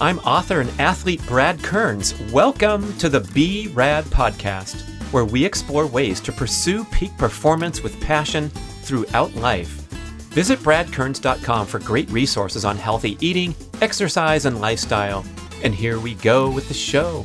I'm author and athlete Brad Kearns. Welcome to the Be Rad podcast, where we explore ways to pursue peak performance with passion throughout life. Visit bradkearns.com for great resources on healthy eating, exercise, and lifestyle. And here we go with the show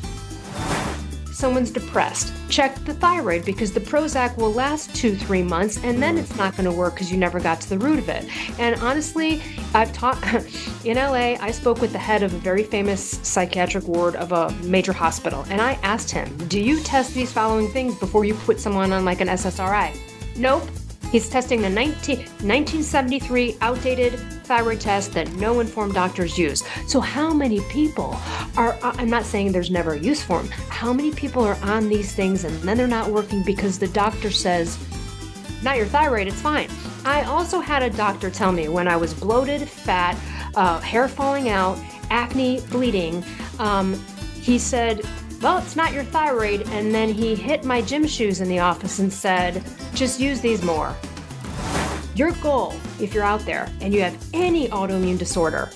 someone's depressed. Check the thyroid because the Prozac will last two, three months and then it's not going to work because you never got to the root of it. And honestly, I've taught in LA, I spoke with the head of a very famous psychiatric ward of a major hospital and I asked him, Do you test these following things before you put someone on like an SSRI? Nope. He's testing the 19, 1973 outdated thyroid test that no informed doctors use. So, how many people are, I'm not saying there's never a use for them, how many people are on these things and then they're not working because the doctor says, not your thyroid, it's fine. I also had a doctor tell me when I was bloated, fat, uh, hair falling out, acne, bleeding, um, he said, well, it's not your thyroid. And then he hit my gym shoes in the office and said, just use these more. Your goal, if you're out there and you have any autoimmune disorder,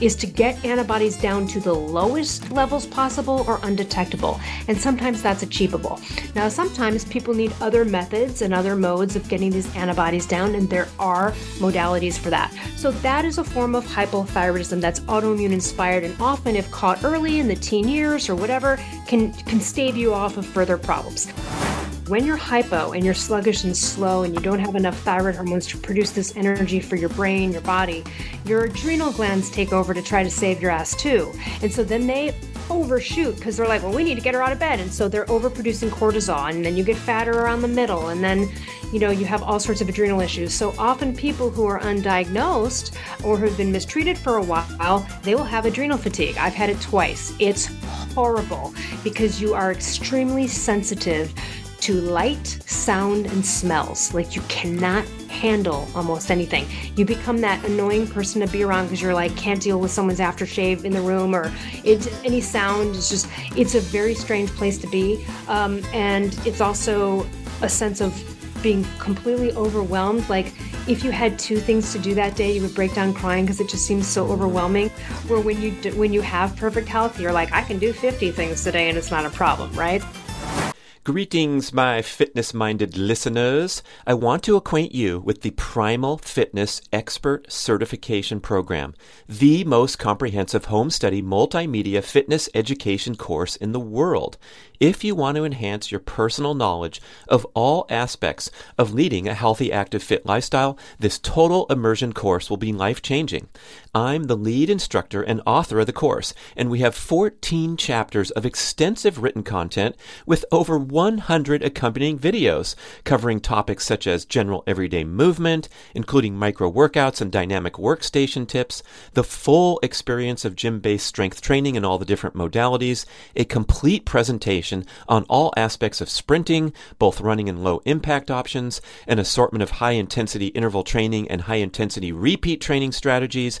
is to get antibodies down to the lowest levels possible or undetectable. And sometimes that's achievable. Now, sometimes people need other methods and other modes of getting these antibodies down, and there are modalities for that. So, that is a form of hypothyroidism that's autoimmune inspired, and often, if caught early in the teen years or whatever, can, can stave you off of further problems when you're hypo and you're sluggish and slow and you don't have enough thyroid hormones to produce this energy for your brain, your body, your adrenal glands take over to try to save your ass too. And so then they overshoot because they're like, well, we need to get her out of bed. And so they're overproducing cortisol. And then you get fatter around the middle. And then, you know, you have all sorts of adrenal issues. So often people who are undiagnosed or who have been mistreated for a while, they will have adrenal fatigue. I've had it twice. It's horrible because you are extremely sensitive to light, sound, and smells. Like you cannot handle almost anything. You become that annoying person to be around because you're like can't deal with someone's aftershave in the room or it's any sound. It's just it's a very strange place to be, um, and it's also a sense of being completely overwhelmed. Like if you had two things to do that day, you would break down crying because it just seems so overwhelming. Where when you when you have perfect health, you're like I can do 50 things today and it's not a problem, right? Greetings, my fitness minded listeners. I want to acquaint you with the Primal Fitness Expert Certification Program, the most comprehensive home study multimedia fitness education course in the world. If you want to enhance your personal knowledge of all aspects of leading a healthy, active, fit lifestyle, this total immersion course will be life changing. I'm the lead instructor and author of the course, and we have 14 chapters of extensive written content with over 100 accompanying videos covering topics such as general everyday movement, including micro workouts and dynamic workstation tips, the full experience of gym based strength training and all the different modalities, a complete presentation on all aspects of sprinting, both running and low impact options, an assortment of high intensity interval training and high intensity repeat training strategies,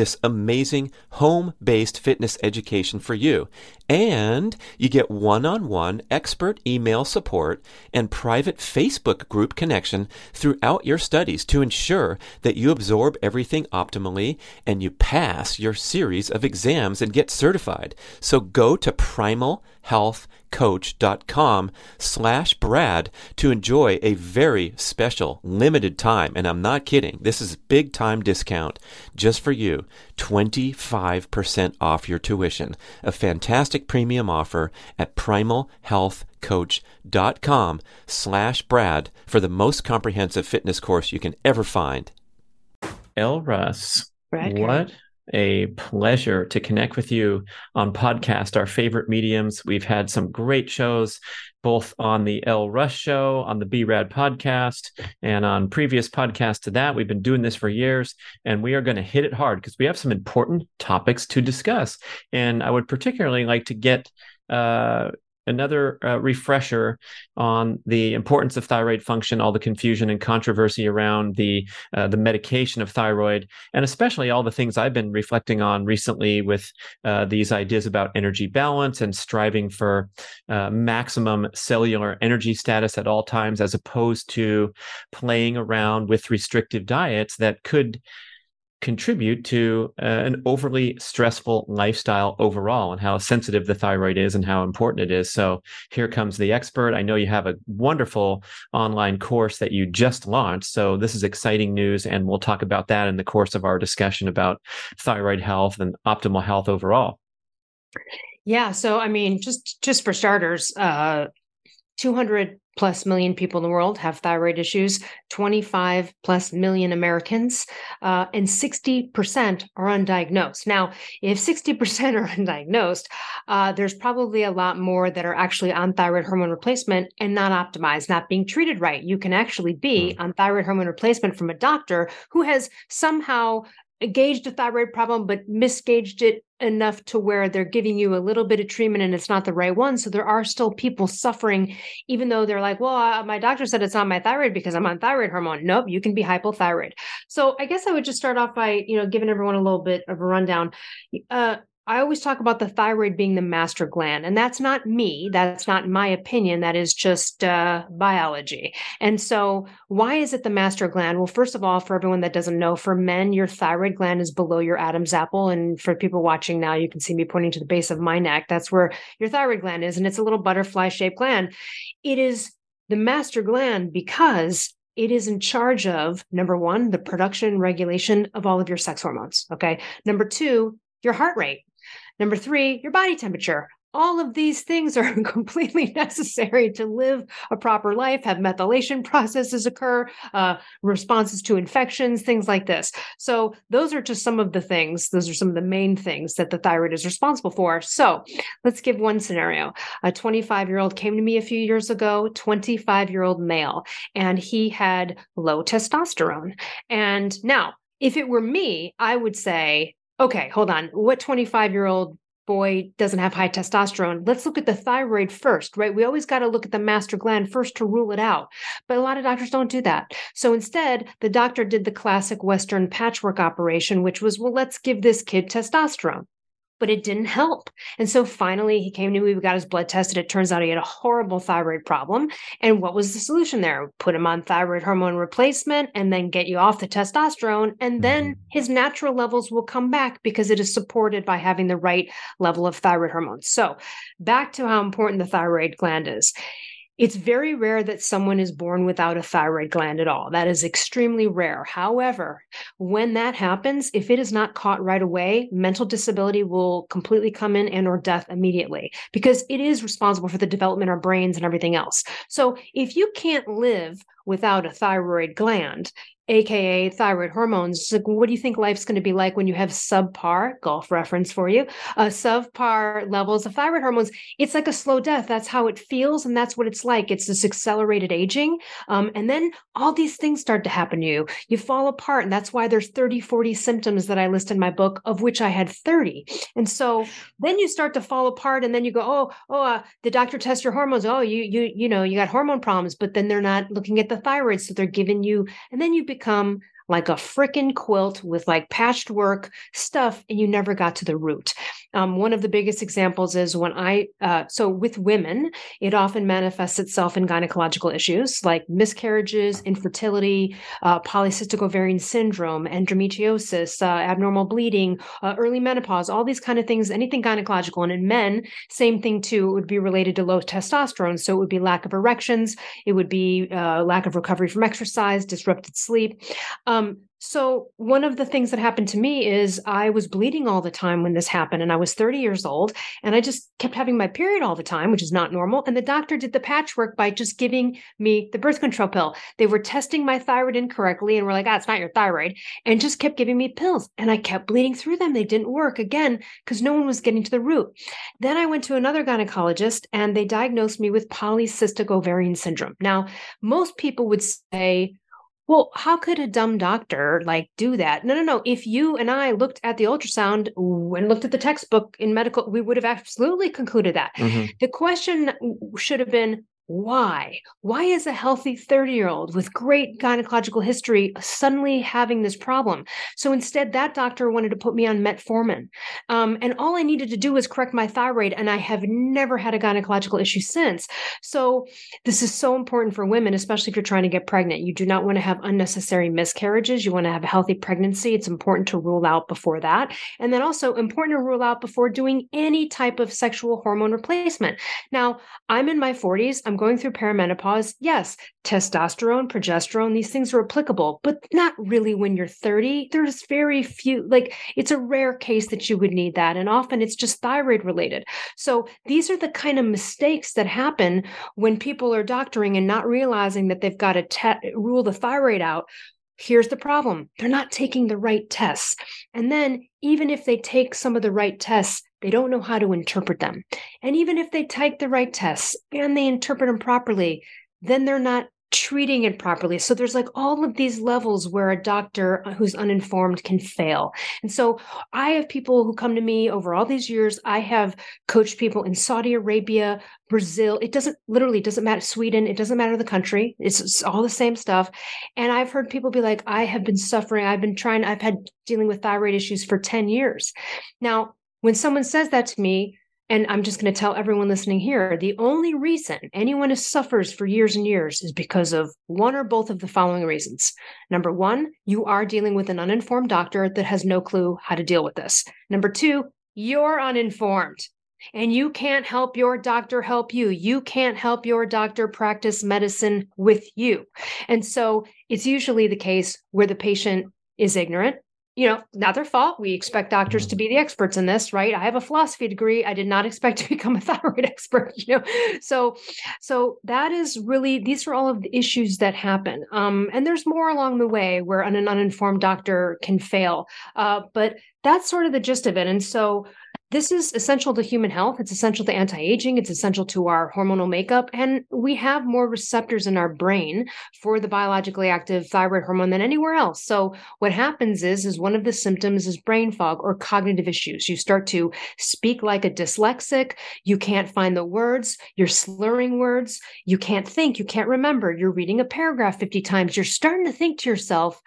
amazing home based fitness education for you. And you get one on one expert email support and private Facebook group connection throughout your studies to ensure that you absorb everything optimally and you pass your series of exams and get certified. So go to Primal Health slash brad to enjoy a very special limited time. And i'm not kidding. This is big time discount just for you. 25% off your tuition. A fantastic premium offer at primalhealthcoach.com slash brad for the most comprehensive fitness course you can ever find Elle Russ what a pleasure to connect with you on podcast, our favorite mediums. We've had some great shows both on the Elle Russ show, on the BRAD podcast, and on previous podcasts to that. We've been doing this for years, and we are going to hit it hard because we have some important topics to discuss. And I would particularly like to get uh, another uh, refresher on the importance of thyroid function, all the confusion and controversy around the uh, the medication of thyroid, and especially all the things I've been reflecting on recently with uh, these ideas about energy balance and striving for uh, maximum cellular energy status at all times, as opposed to playing around with restrictive diets that could contribute to uh, an overly stressful lifestyle overall and how sensitive the thyroid is and how important it is. So here comes the expert. I know you have a wonderful online course that you just launched. So this is exciting news. And we'll talk about that in the course of our discussion about thyroid health and optimal health overall. Yeah. So, I mean, just, just for starters, uh, 200 plus million people in the world have thyroid issues, 25 plus million Americans, uh, and 60% are undiagnosed. Now, if 60% are undiagnosed, uh, there's probably a lot more that are actually on thyroid hormone replacement and not optimized, not being treated right. You can actually be mm. on thyroid hormone replacement from a doctor who has somehow gauged a thyroid problem, but misgauged it enough to where they're giving you a little bit of treatment and it's not the right one. So there are still people suffering, even though they're like, well, uh, my doctor said it's not my thyroid because I'm on thyroid hormone. Nope, you can be hypothyroid. So I guess I would just start off by, you know, giving everyone a little bit of a rundown. Uh, I always talk about the thyroid being the master gland, and that's not me. That's not my opinion. That is just uh, biology. And so, why is it the master gland? Well, first of all, for everyone that doesn't know, for men, your thyroid gland is below your Adam's apple. And for people watching now, you can see me pointing to the base of my neck. That's where your thyroid gland is, and it's a little butterfly shaped gland. It is the master gland because it is in charge of number one, the production and regulation of all of your sex hormones. Okay. Number two, your heart rate. Number three, your body temperature. All of these things are completely necessary to live a proper life, have methylation processes occur, uh, responses to infections, things like this. So, those are just some of the things, those are some of the main things that the thyroid is responsible for. So, let's give one scenario. A 25 year old came to me a few years ago, 25 year old male, and he had low testosterone. And now, if it were me, I would say, okay, hold on. What 25 year old boy doesn't have high testosterone? Let's look at the thyroid first, right? We always got to look at the master gland first to rule it out. But a lot of doctors don't do that. So instead, the doctor did the classic Western patchwork operation, which was, well, let's give this kid testosterone but it didn't help. And so finally, he came to me. We got his blood tested. It turns out he had a horrible thyroid problem. And what was the solution there? Put him on thyroid hormone replacement and then get you off the testosterone. And then mm-hmm. his natural levels will come back because it is supported by having the right level of thyroid hormones. So, back to how important the thyroid gland is. It's very rare that someone is born without a thyroid gland at all. That is extremely rare. However, when that happens, if it is not caught right away, mental disability will completely come in and or death immediately because it is responsible for the development of our brains and everything else. So if you can't live without a thyroid gland, aka thyroid hormones. Like, what do you think life's going to be like when you have subpar golf reference for you? Uh, subpar levels of thyroid hormones. It's like a slow death. That's how it feels, and that's what it's like. It's this accelerated aging, um, and then all these things start to happen to you. You fall apart, and that's why there's 30, 40 symptoms that I list in my book, of which I had 30. And so then you start to fall apart, and then you go, oh, oh, uh, the doctor tests your hormones. Oh, you, you, you know, you got hormone problems, but then they're not looking at the thyroid, so they're giving you, and then you become like a freaking quilt with like patched work stuff and you never got to the root. Um, one of the biggest examples is when i uh, so with women it often manifests itself in gynecological issues like miscarriages infertility uh, polycystic ovarian syndrome endometriosis uh, abnormal bleeding uh, early menopause all these kind of things anything gynecological. And in men same thing too it would be related to low testosterone so it would be lack of erections it would be uh, lack of recovery from exercise disrupted sleep. Um, um, So, one of the things that happened to me is I was bleeding all the time when this happened, and I was 30 years old, and I just kept having my period all the time, which is not normal. And the doctor did the patchwork by just giving me the birth control pill. They were testing my thyroid incorrectly and were like, ah, it's not your thyroid, and just kept giving me pills. And I kept bleeding through them. They didn't work again because no one was getting to the root. Then I went to another gynecologist, and they diagnosed me with polycystic ovarian syndrome. Now, most people would say, well, how could a dumb doctor like do that? No, no, no. If you and I looked at the ultrasound and looked at the textbook in medical, we would have absolutely concluded that. Mm-hmm. The question should have been why? Why is a healthy 30 year old with great gynecological history suddenly having this problem? So instead, that doctor wanted to put me on metformin. Um, and all I needed to do was correct my thyroid, and I have never had a gynecological issue since. So this is so important for women, especially if you're trying to get pregnant. You do not want to have unnecessary miscarriages. You want to have a healthy pregnancy. It's important to rule out before that. And then also important to rule out before doing any type of sexual hormone replacement. Now, I'm in my 40s. I'm going through perimenopause, yes, testosterone, progesterone, these things are applicable, but not really when you're 30. There's very few, like it's a rare case that you would need that. And often it's just thyroid related. So these are the kind of mistakes that happen when people are doctoring and not realizing that they've got to te- rule the thyroid out Here's the problem they're not taking the right tests. And then, even if they take some of the right tests, they don't know how to interpret them. And even if they take the right tests and they interpret them properly, then they're not treating it properly. So there's like all of these levels where a doctor uh, who's uninformed can fail. And so I have people who come to me over all these years. I have coached people in Saudi Arabia, Brazil. It doesn't literally doesn't matter Sweden, it doesn't matter the country. It's, it's all the same stuff. And I've heard people be like I have been suffering. I've been trying I've had dealing with thyroid issues for 10 years. Now, when someone says that to me, and I'm just going to tell everyone listening here the only reason anyone suffers for years and years is because of one or both of the following reasons. Number one, you are dealing with an uninformed doctor that has no clue how to deal with this. Number two, you're uninformed and you can't help your doctor help you. You can't help your doctor practice medicine with you. And so it's usually the case where the patient is ignorant you know, not their fault. We expect doctors to mm-hmm. be the experts in this, right? I have a philosophy degree. I did not expect to become a thyroid expert, you know. So, so that is really these are all of the issues that happen. Um, and there's more along the way where an, an uninformed doctor can fail. Uh, but that's sort of the gist of it. And so this is essential to human health. It's essential to anti aging. It's essential to our hormonal makeup. And we have more receptors in our brain for the biologically active thyroid hormone than anywhere else. So, what happens is, is one of the symptoms is brain fog or cognitive issues. You start to speak like a dyslexic. You can't find the words. You're slurring words. You can't think. You can't remember. You're reading a paragraph 50 times. You're starting to think to yourself,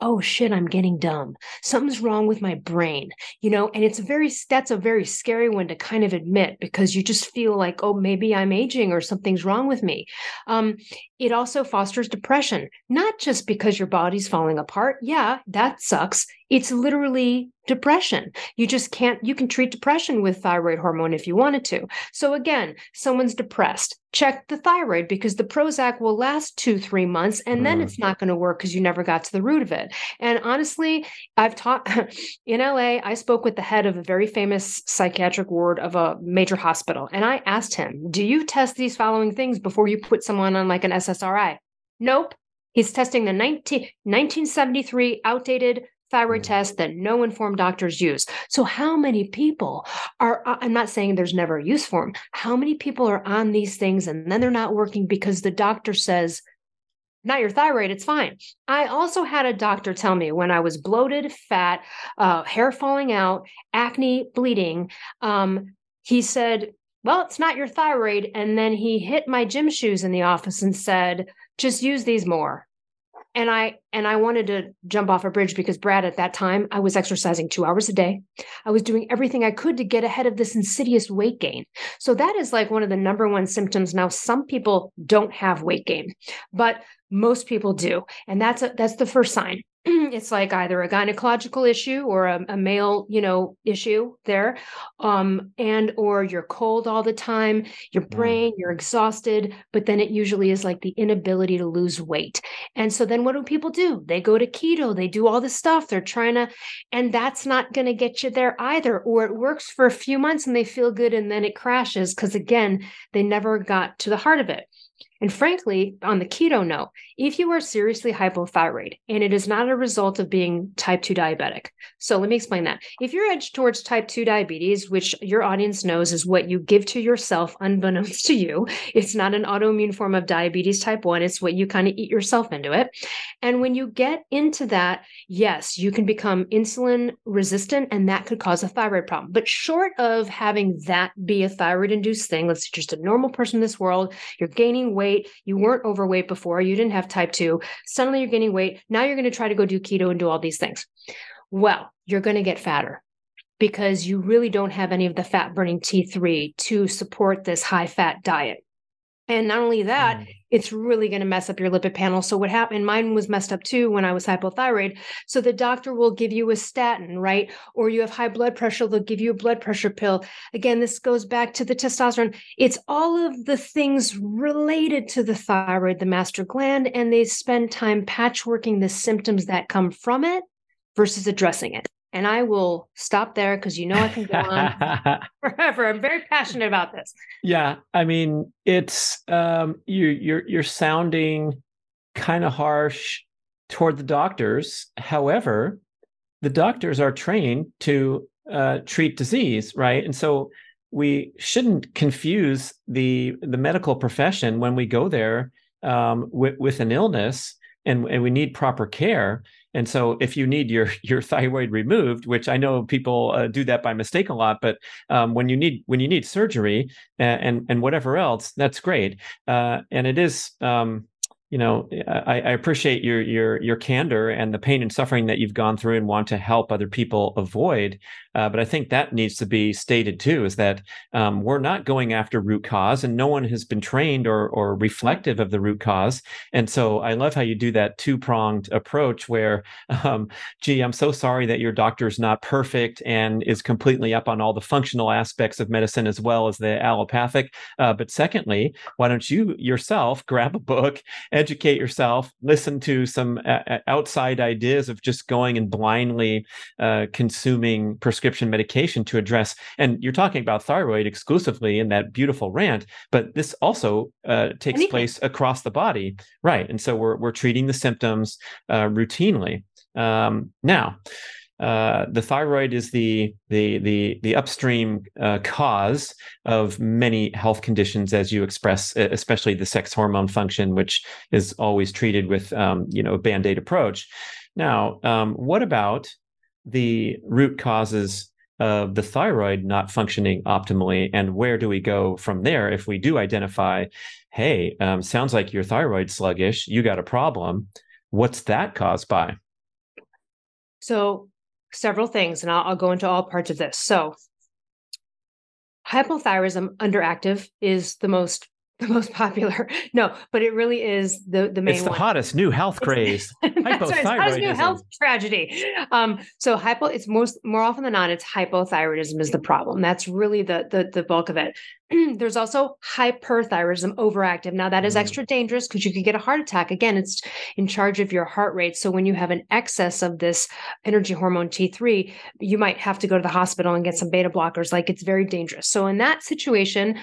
oh shit i'm getting dumb. Something's wrong with my brain you know? And it's a very that's a very scary one to kind of admit because you just feel like oh maybe i'm aging or something's wrong with me. Um, it also fosters depression not just because your body's falling apart. Yeah that sucks it's literally depression. You just can't, you can treat depression with thyroid hormone if you wanted to. So again, someone's depressed, check the thyroid because the Prozac will last two, three months and mm. then it's not going to work because you never got to the root of it. And honestly, I've taught in LA, I spoke with the head of a very famous psychiatric ward of a major hospital. And I asked him, Do you test these following things before you put someone on like an SSRI? Nope. He's testing the 19, 1973 outdated thyroid mm. test that no informed doctors use. So, how many people are, uh, I'm not saying there's never a use for them, how many people are on these things and then they're not working because the doctor says, not your thyroid, it's fine. I also had a doctor tell me when I was bloated, fat, uh, hair falling out, acne, bleeding, um, he said, Well, it's not your thyroid. And then he hit my gym shoes in the office and said, Just use these more and I and I wanted to jump off a bridge because Brad at that time I was exercising 2 hours a day. I was doing everything I could to get ahead of this insidious weight gain. So that is like one of the number one symptoms now some people don't have weight gain, but most people do. And that's a, that's the first sign. it's like either a gynecological issue or a, a male you know issue there um and or you're cold all the time your Mm. brain you're exhausted but then it usually is like the inability to lose weight. And so then what do people do? They go to keto they do all this stuff they're trying to and that's not going to get you there either or it works for a few months and they feel good and then it crashes because again they never got to the heart of it and frankly, on the keto note, if you are seriously hypothyroid and it is not a result of being type 2 diabetic. So let me explain that. If you're edged towards type 2 diabetes, which your audience knows is what you give to yourself unbeknownst to you, it's not an autoimmune form of diabetes type 1, it's what you kind of eat yourself into it. And when you get into that, yes, you can become insulin resistant and that could cause a thyroid problem. But short of having that be a thyroid induced thing, let's say just a normal person in this world, you're gaining weight, you weren't overweight before, you didn't have type 2, suddenly you're gaining weight. Now you're going to try to go do keto and do all these things. Well, you're going to get fatter because you really don't have any of the fat burning T3 to support this high fat diet. And not only that, Mm. It's really going to mess up your lipid panel. So what happened? Mine was messed up too when I was hypothyroid. So the doctor will give you a statin, right? Or you have high blood pressure, they'll give you a blood pressure pill. Again, this goes back to the testosterone. It's all of the things related to the thyroid, the master gland, and they spend time patchworking the symptoms that come from it versus addressing it. And I will stop there because you know I can go on forever. I'm very passionate about this. yeah, I mean, it's um, you you're you're sounding kind of harsh toward the doctors. However, the doctors are trained to uh, treat disease, right? And so we shouldn't confuse the the medical profession when we go there um, with, with an illness and, and we need proper care. And so, if you need your your thyroid removed, which I know people uh, do that by mistake a lot, but um, when you need when you need surgery and and, and whatever else, that's great. Uh, and it is, um, you know, I, I appreciate your your your candor and the pain and suffering that you've gone through and want to help other people avoid. Uh, but I think that needs to be stated too: is that um, we're not going after root cause, and no one has been trained or or reflective of the root cause. And so I love how you do that two pronged approach where, um, gee, I'm so sorry that your doctor's not perfect and is completely up on all the functional aspects of medicine as well as the allopathic. Uh, but secondly, why don't you yourself grab a book, educate yourself, listen to some uh, outside ideas of just going and blindly uh, consuming prescription medication to address? And you're talking about thyroid exclusively in that beautiful rant, but this also uh, takes Anything. place across the body, right? And so we're we're treating the symptoms uh, routinely. Um, now, uh, the thyroid is the the the the upstream uh, cause of many health conditions, as you express, especially the sex hormone function, which is always treated with um, you know a band aid approach. Now, um, what about the root causes of the thyroid not functioning optimally, and where do we go from there if we do identify? Hey, um, sounds like your thyroid sluggish. You got a problem. What's that caused by? So, several things, and I'll, I'll go into all parts of this. So, hypothyroidism underactive is the most the most popular. No, but it really is the the main It's the one. hottest new health craze. That's right. It's how's new health tragedy. Um, so hypo, it's most more often than not, it's hypothyroidism is the problem. That's really the the, the bulk of it. There's also hyperthyroidism, overactive. Now that is Mm. extra dangerous because you could get a heart attack. Again, it's in charge of your heart rate. So when you have an excess of this energy hormone T3, you might have to go to the hospital and get some beta blockers. Like it's very dangerous. So in that situation,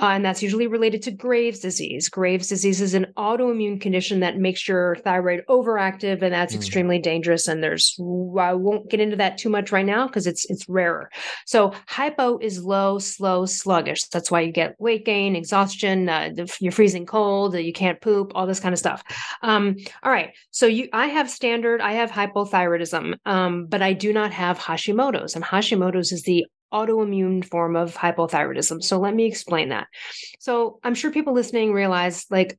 uh, and that's usually related to Graves' disease. Graves' disease is an autoimmune condition that makes your thyroid overactive, and that's Mm. extremely dangerous. And there's I won't get into that too much right now because it's it's rarer. So hypo is low, slow, sluggish. That's why you get weight gain, exhaustion, uh, you're freezing cold, you can't poop, all this kind of stuff. Um, all right. So you, I have standard, I have hypothyroidism, um, but I do not have Hashimoto's, and Hashimoto's is the autoimmune form of hypothyroidism. So let me explain that. So I'm sure people listening realize like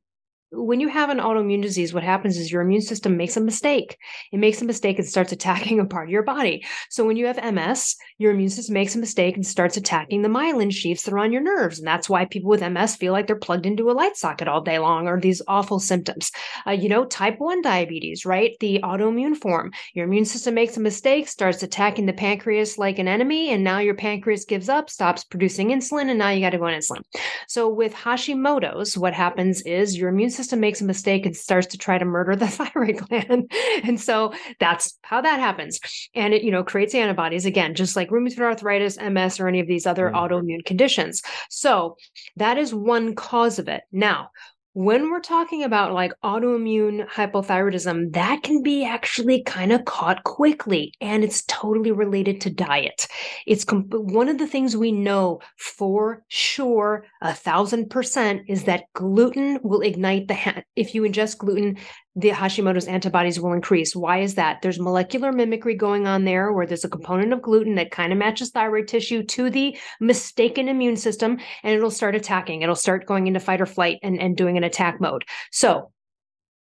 when you have an autoimmune disease, what happens is your immune system makes a mistake. It makes a mistake and starts attacking a part of your body. So when you have MS, your immune system makes a mistake and starts attacking the myelin sheaths that are on your nerves. And that's why people with MS feel like they're plugged into a light socket all day long or these awful symptoms. Uh, you know, type 1 diabetes, right? The autoimmune form. Your immune system makes a mistake, starts attacking the pancreas like an enemy, and now your pancreas gives up, stops producing insulin, and now you got to go on insulin. So with Hashimoto's, what happens is your immune system makes a mistake and starts to try to murder the thyroid gland. and so that's how that happens. And it, you know, creates antibodies again, just like rheumatoid arthritis, MS, or any of these other mm. autoimmune conditions. So that is one cause of it. Now, when we're talking about like autoimmune hypothyroidism, that can be actually kind of caught quickly and it's totally related to diet. It's comp- one of the things we know for sure, a thousand percent, is that gluten will ignite the, ha- if you ingest gluten, the Hashimoto's antibodies will increase. Why is that? There's molecular mimicry going on there where there's a component of gluten that kind of matches thyroid tissue to the mistaken immune system and it'll start attacking. It'll start going into fight or flight and, and doing an attack mode. So,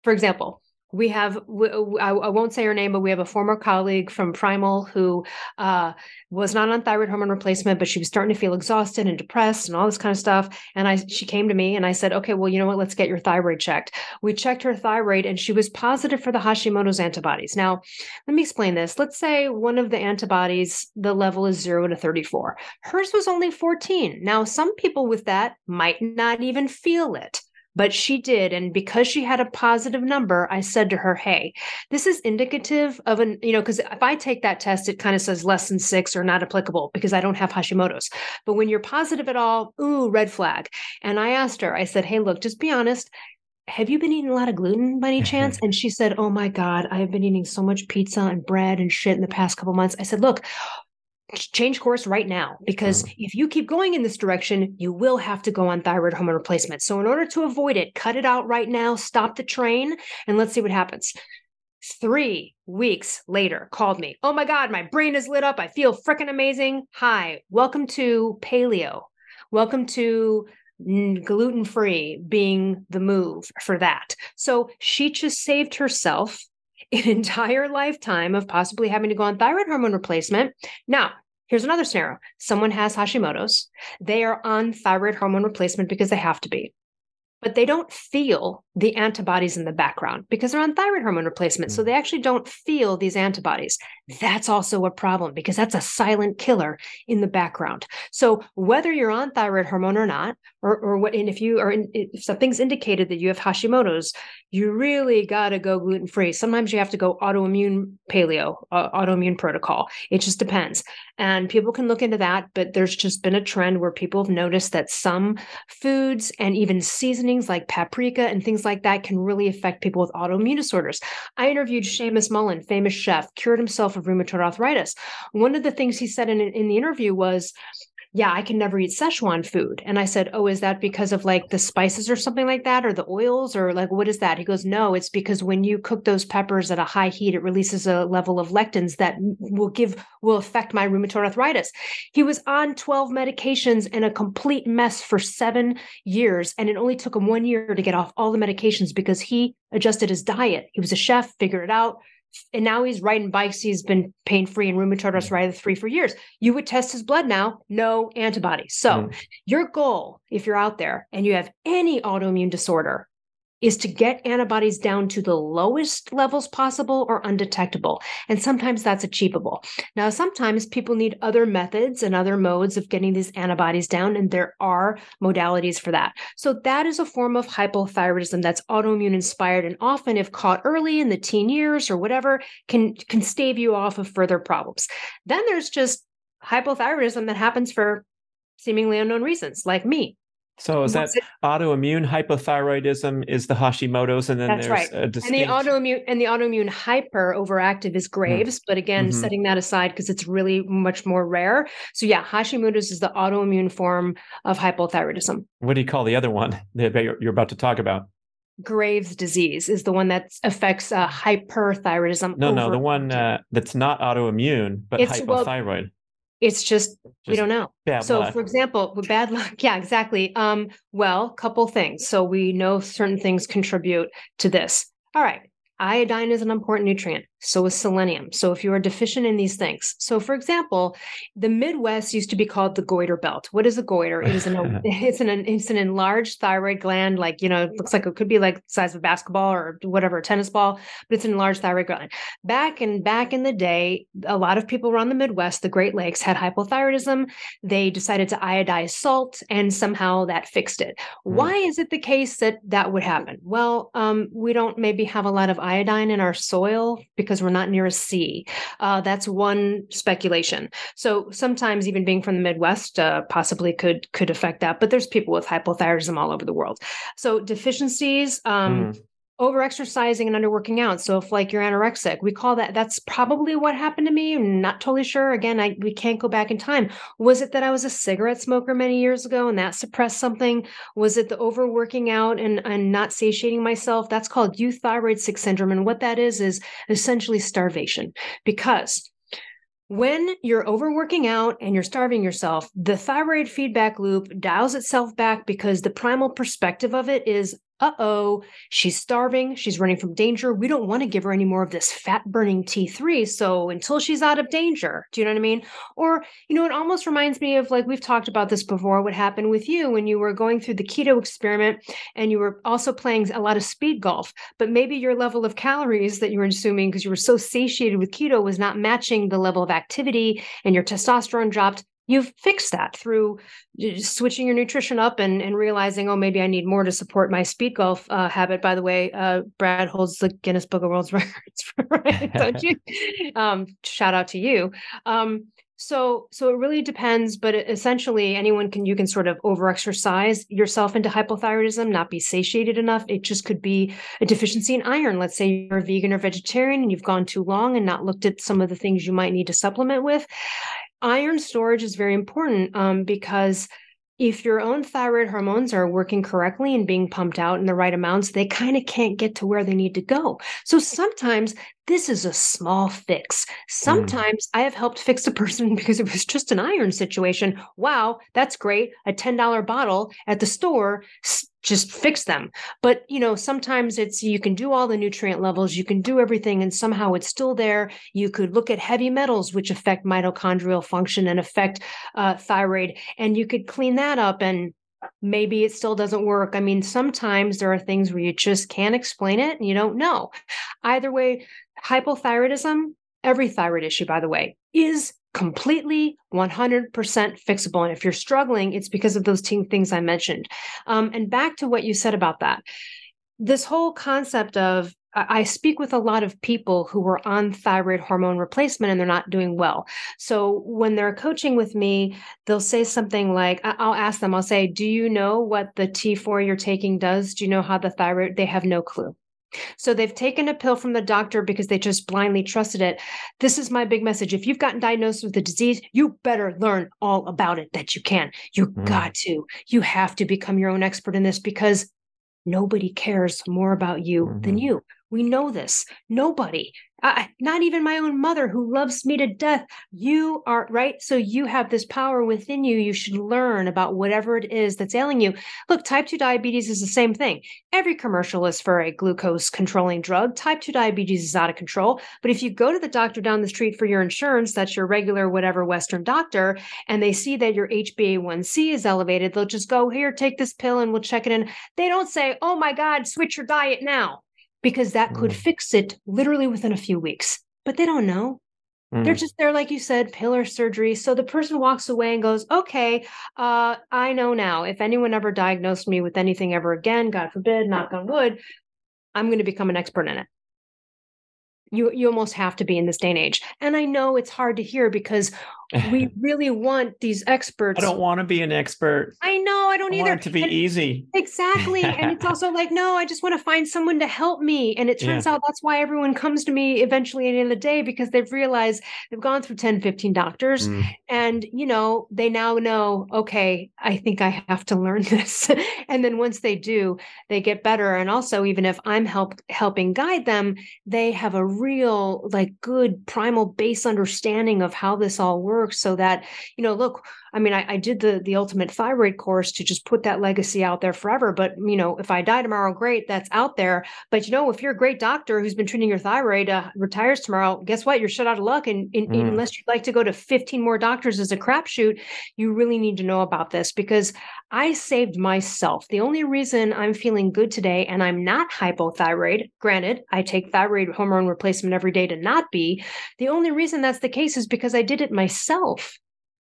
for example, we have I won't say her name, but we have a former colleague from Primal who uh, was not on thyroid hormone replacement, but she was starting to feel exhausted and depressed and all this kind of stuff. And I she came to me and I said, okay, well, you know what? Let's get your thyroid checked. We checked her thyroid and she was positive for the Hashimoto's antibodies. Now, let me explain this. Let's say one of the antibodies, the level is zero to 34. Hers was only 14. Now, some people with that might not even feel it but she did. And because she had a positive number, I said to her, Hey, this is indicative of an, you know, because if I take that test, it kind of says less than six or not applicable because I don't have Hashimoto's. But when you're positive at all, ooh, red flag. And I asked her, I said, Hey, look, just be honest have you been eating a lot of gluten by any chance? and she said, Oh my God, I have been eating so much pizza and bread and shit in the past couple months. I said, Look, change course right now because mm. if you keep going in this direction you will have to go on thyroid hormone replacement. So in order to avoid it cut it out right now stop the train and let's see what happens. Three weeks later called me. Oh my god my brain is lit up. I feel freaking amazing. Hi welcome to paleo. Welcome to gluten free being the move for that. So she just saved herself an entire lifetime of possibly having to go on thyroid hormone replacement. Now, here's another scenario. Someone has Hashimoto's, they are on thyroid hormone replacement because they have to be but they don't feel the antibodies in the background because they're on thyroid hormone replacement. So mm. they actually don't feel these antibodies. That's also a problem because that's a silent killer in the background. So whether you're on thyroid hormone or not, or, or what, and if you are, in, if something's indicated that you have Hashimoto's, you really got to go gluten free. Sometimes you have to go autoimmune paleo, uh, autoimmune protocol. It just depends. And people can look into that, but there's just been a trend where people have noticed that some foods and even seasonings like paprika and things like that can really affect people with autoimmune disorders. I interviewed Seamus Mullen, famous chef, cured himself of rheumatoid arthritis. One of the things he said in, in the interview was yeah, I can never eat Szechuan food. And I said, Oh, is that because of like the spices or something like that, or the oils, or like what is that? He goes, No, it's because when you cook those peppers at a high heat, it releases a level of lectins that will give, will affect my rheumatoid arthritis. He was on 12 medications and a complete mess for seven years. And it only took him one year to get off all the medications because he adjusted his diet. He was a chef, figured it out, and now he's riding bikes. He's been pain free and rheumatoid arthritis free for years. You would test his blood now, no antibodies. So, mm. your goal, if you're out there and you have any autoimmune disorder, is to get antibodies down to the lowest levels possible or undetectable. And sometimes that's achievable. Now, sometimes people need other methods and other modes of getting these antibodies down, and there are modalities for that. So, that is a form of hypothyroidism that's autoimmune inspired, and often, if caught early in the teen years or whatever, can, can stave you off of further problems. Then there's just hypothyroidism that happens for seemingly unknown reasons, like me. So is that autoimmune hypothyroidism is the Hashimoto's, and then that's there's right. Distinct... And the autoimmune and the autoimmune hyper overactive is Graves, mm. but again, mm-hmm. setting that aside because it's really much more rare. So yeah, Hashimoto's is the autoimmune form of hypothyroidism. What do you call the other one that you're about to talk about? Graves' disease is the one that affects uh, hyperthyroidism. No, over- no, the one uh, that's not autoimmune but it's, hypothyroid. Well, It's just, just we don't know. so, luck. for example, with bad luck, yeah, exactly. Um, well, couple things. So we know certain things contribute to this. All right, iodine is an important nutrient so is selenium. So if you are deficient in these things, so for example, the Midwest used to be called the goiter belt. What is a goiter? It is an it's an it's an enlarged thyroid gland, like you know, it looks like it could be like the size of a basketball or whatever, a tennis ball, but it's an enlarged thyroid gland. Back and back in the day, a lot of people around the Midwest, the Great Lakes, had hypothyroidism. They decided to iodize salt, and somehow that fixed it. Mm. Why is it the case that that would happen? Well, um, we don't maybe have a lot of iodine in our soil because because we're not near a sea. Uh, that's one speculation. So sometimes even being from the Midwest uh, possibly could could affect that. But there's people with hypothyroidism all over the world. So deficiencies. Um, mm over exercising and under working out. So if like you're anorexic, we call that that's probably what happened to me. I'm not totally sure. Again, I we can't go back in time. Was it that I was a cigarette smoker many years ago and that suppressed something? Was it the overworking out and, and not satiating myself? That's called euthyroid sick syndrome. And what that is is essentially starvation because when you're overworking out and you're starving yourself, the thyroid feedback loop dials itself back because the primal perspective of it is uh oh, she's starving. She's running from danger. We don't want to give her any more of this fat burning T3. So until she's out of danger, do you know what I mean? Or, you know, it almost reminds me of like we've talked about this before, what happened with you when you were going through the keto experiment and you were also playing a lot of speed golf, but maybe your level of calories that you were consuming because you were so satiated with keto was not matching the level of activity and your testosterone dropped you've fixed that through switching your nutrition up and, and realizing, oh, maybe I need more to support my speed golf uh, habit. By the way, uh, Brad holds the Guinness Book of World Records, for right? Don't you? Um, shout out to you. Um, so, so it really depends, but essentially, anyone can you can sort of overexercise yourself into hypothyroidism, not be satiated enough. It just could be a deficiency in iron. Let's say you're a vegan or vegetarian and you've gone too long and not looked at some of the things you might need to supplement with iron storage is very important um, because if your own thyroid hormones are working correctly and being pumped out in the right amounts, they kind of can't get to where they need to go. So sometimes this is a small fix. Mm. Sometimes mm. I have helped fix a person because it was just an iron situation. Wow, that's great. A $10 bottle at the store just fix them. But, you know, sometimes it's you can do all the nutrient levels, you can do everything, and somehow it's still there. You could look at heavy metals, which affect mitochondrial function and affect uh, thyroid, and you could clean that up and maybe it still doesn't work. I mean, sometimes there are things where you just can't explain it and you don't know. Either way, hypothyroidism, every thyroid issue, by the way, is completely 100% fixable. And if you're struggling, it's because of those things I mentioned. Um, and back to what you said about that. This whole concept of I speak with a lot of people who were on thyroid hormone replacement and they're not doing well. So when they're coaching with me, they'll say something like, I'll ask them, I'll say, Do you know what the T4 you're taking does? Do you know how the thyroid? They have no clue. So they've taken a pill from the doctor because they just blindly trusted it. This is my big message. If you've gotten diagnosed with a disease, you better learn all about it that you can. You mm. got to. You have to become your own expert in this because nobody cares more about you mm-hmm. than you. We know this. Nobody, I, not even my own mother who loves me to death. You are right. So you have this power within you. You should learn about whatever it is that's ailing you. Look, type 2 diabetes is the same thing. Every commercial is for a glucose controlling drug. Type 2 diabetes is out of control. But if you go to the doctor down the street for your insurance, that's your regular, whatever Western doctor, and they see that your HbA1c is elevated, they'll just go, here, take this pill and we'll check it in. They don't say, oh my God, switch your diet now because that could mm. fix it literally within a few weeks. But they don't know. Mm. They're just there, like you said, pillar surgery. So the person walks away and goes, okay, uh, I know now. If anyone ever diagnosed me with anything ever again, God forbid, knock on wood, I'm going to become an expert in it you you almost have to be in this day and age and i know it's hard to hear because we really want these experts. I don't want to be an expert. I know i don't I either. want it to be and easy. Exactly and it's also like no i just want to find someone to help me. And it turns yeah. out that's why everyone comes to me eventually at the end of the day because they've realized they've gone through 10 15 doctors mm. and you know they now know okay i think i have to learn this. And then once they do they get better. And also even if i'm help helping guide them they have a real like good primal base understanding of how this all works works so that you know look i mean I, I, did the the ultimate thyroid course to just put that legacy out there forever but you know if i die tomorrow great that's out there but you know if you're a great doctor who's been treating your thyroid uh, retires tomorrow guess what you're shut out of luck and, and mm. unless you'd like to go to 15 more doctors as a crapshoot you really need to know about this because i saved myself the only reason i'm feeling good today and i'm not hypothyroid granted i take thyroid hormone replacement every day to not be the only reason that's the case is because I did it myself.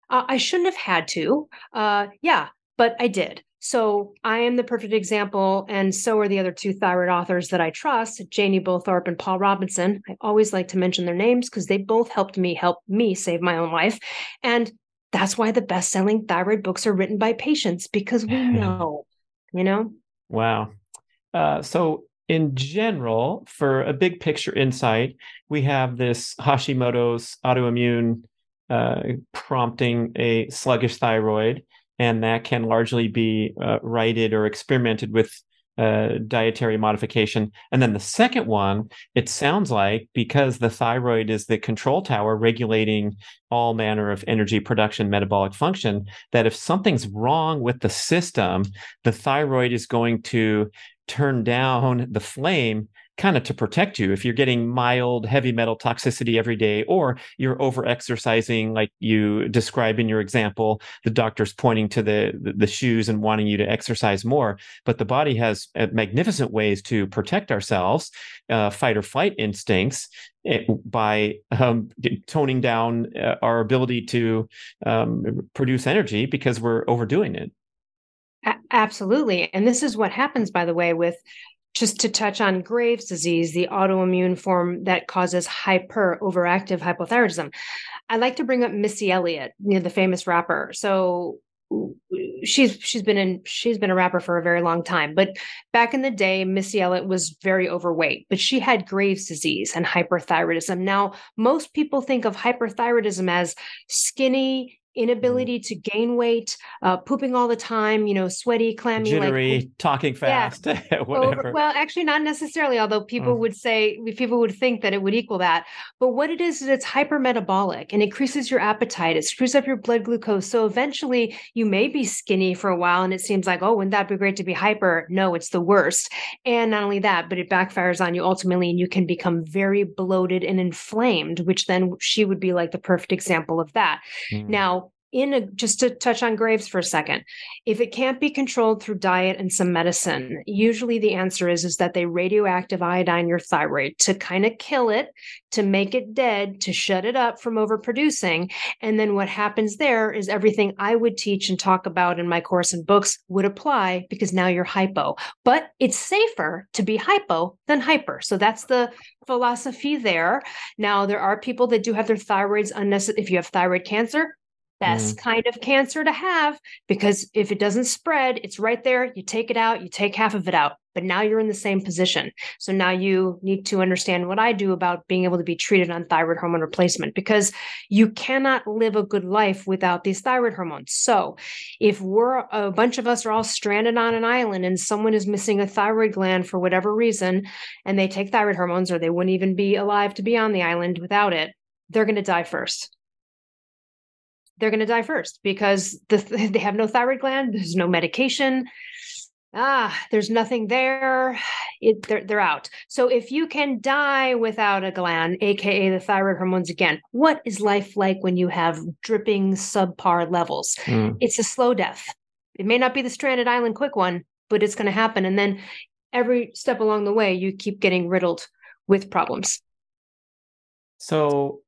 Uh, I shouldn't have had to. Uh, yeah, but I did. So I am the perfect example, and so are the other two thyroid authors that I trust, Janie Bowthorpe and Paul Robinson. I always like to mention their names because they both helped me help me save my own life. And that's why the best-selling thyroid books are written by patients because we know, you know. Wow. Uh, so in general, for a big picture insight, we have this Hashimoto's autoimmune uh, prompting a sluggish thyroid, and that can largely be uh, righted or experimented with uh, dietary modification. And then the second one, it sounds like because the thyroid is the control tower regulating all manner of energy production, metabolic function, that if something's wrong with the system, the thyroid is going to turn down the flame kind of to protect you if you're getting mild heavy metal toxicity every day or you're over exercising like you describe in your example the doctor's pointing to the, the, shoes and wanting you to exercise more. But the body has uh, magnificent ways to protect ourselves uh, fight or flight instincts eh, by um, toning down uh, our ability to um, produce energy because we're overdoing it. Absolutely. And this is what happens by the way with just to touch on Graves' disease, the autoimmune form that causes hyper overactive hypothyroidism. I like to bring up Missy Elliott, you know, the famous rapper. So she's she's been in she's been a rapper for a very long time but back in the day missy elliott was very overweight but she had graves disease and hyperthyroidism now most people think of hyperthyroidism as skinny. Inability to gain weight, uh, pooping all the time, you know, sweaty, clammy, jittery, like, talking fast, yeah. whatever. Over, well, actually, not necessarily. Although people mm. would say people would think that it would equal that, but what it is is it's hypermetabolic and increases your appetite. It screws up your blood glucose. So eventually, you may be skinny for a while, and it seems like, oh, wouldn't that be great to be hyper? No, it's the worst. And not only that, but it backfires on you ultimately, and you can become very bloated and inflamed. Which then she would be like the perfect example of that. Mm. Now in a, just to touch on graves for a second if it can't be controlled through diet and some medicine usually the answer is is that they radioactive iodine your thyroid to kind of kill it to make it dead to shut it up from overproducing. And then what happens there is everything i would teach and talk about in my course and books would apply because now you're hypo. But it's safer to be hypo than hyper. So that's the philosophy there. Now there are people that do have their thyroids unnecessary if you have thyroid cancer best mm. kind of cancer to have because if it doesn't spread, it's right there. You take it out, you take half of it out, but now you're in the same position. So now you need to understand what I do about being able to be treated on thyroid hormone replacement because you cannot live a good life without these thyroid hormones. So if we're a bunch of us are all stranded on an island and someone is missing a thyroid gland for whatever reason and they take thyroid hormones or they wouldn't even be alive to be on the island without it, they're going to die first they're going to die first because the, they have no thyroid gland. There's no medication. Ah, there's nothing there. It, they're, they're out. So if you can die without a gland, aka the thyroid hormones again, what is life like when you have dripping subpar levels? Mm. It's a slow death. It may not be the stranded island quick one, but it's going to happen. And then every step along the way, you keep getting riddled with problems. So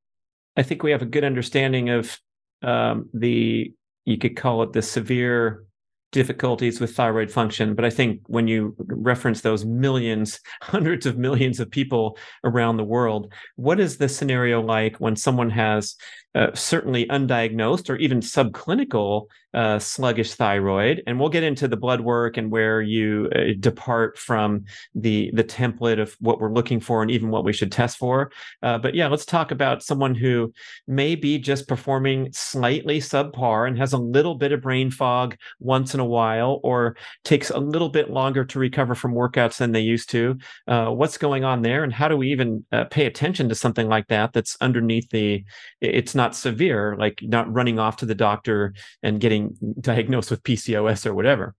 I think we have a good understanding of um, the you could call it the severe difficulties with thyroid function. But I think when you reference those millions, hundreds of millions of people around the world, what is the scenario like when someone has uh, certainly undiagnosed or even subclinical uh, sluggish thyroid. And we'll get into the blood work and where you uh, depart from the the template of what we're looking for and even what we should test for. Uh, but yeah, let's talk about someone who may be just performing slightly subpar and has a little bit of brain fog once in a while, or takes a little bit longer to recover from workouts than they used to. Uh, what's going on there, and how do we even pay attention to something like that? That's underneath the. It's not severe, like not running off to the doctor and getting diagnosed with PCOS or whatever.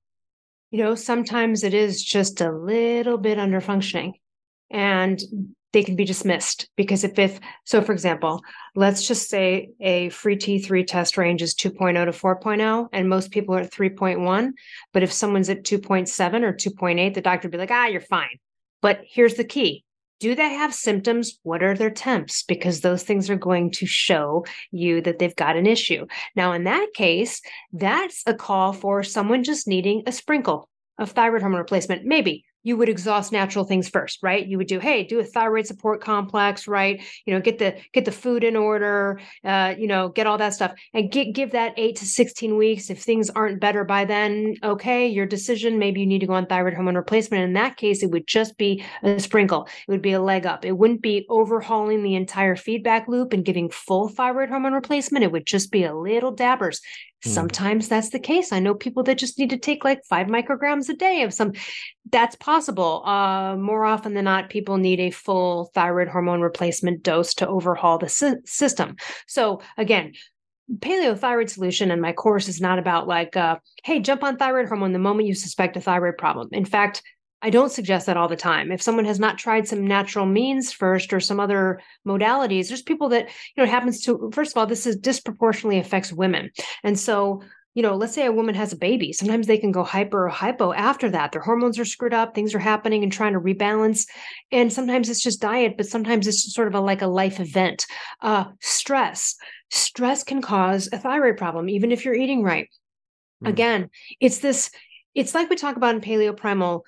You know, sometimes it is just a little bit under functioning and they can be dismissed because if, if so for example let's just say a free t3 test range is 2.0 to 4.0 and most people are at 3.1 but if someone's at 2.7 or 2.8 the doctor would be like ah you're fine but here's the key do they have symptoms? What are their temps? Because those things are going to show you that they've got an issue. Now, in that case, that's a call for someone just needing a sprinkle of thyroid hormone replacement. Maybe you would exhaust natural things first right? You would do hey do a thyroid support complex right? You know get the get the food in order uh, you know get all that stuff. And get, give that 8 to 16 weeks. If things aren't better by then okay your decision maybe you need to go on thyroid hormone replacement. In that case it would just be a sprinkle. It would be a leg up. It wouldn't be overhauling the entire feedback loop and giving full thyroid hormone replacement. It would just be a little dabbers Mm. Sometimes that's the case. I know people that just need to take like five micrograms a day of some. That's possible. Uh, more often than not, people need a full thyroid hormone replacement dose to overhaul the sy- system. So again, paleo thyroid solution and my course is not about like, uh, hey, jump on thyroid hormone the moment you suspect a thyroid problem. In fact, I don't suggest that all the time. If someone has not tried some natural means first or some other modalities, there's people that, you know, it happens to, first of all, this is disproportionately affects women. And so, you know, let's say a woman has a baby. Sometimes they can go hyper or hypo after that. Their hormones are screwed up, things are happening and trying to rebalance. And sometimes it's just diet, but sometimes it's sort of a like a life event. Uh, stress. Stress can cause a thyroid problem, even if you're eating right. Mm. Again, it's this, it's like we talk about in paleo primal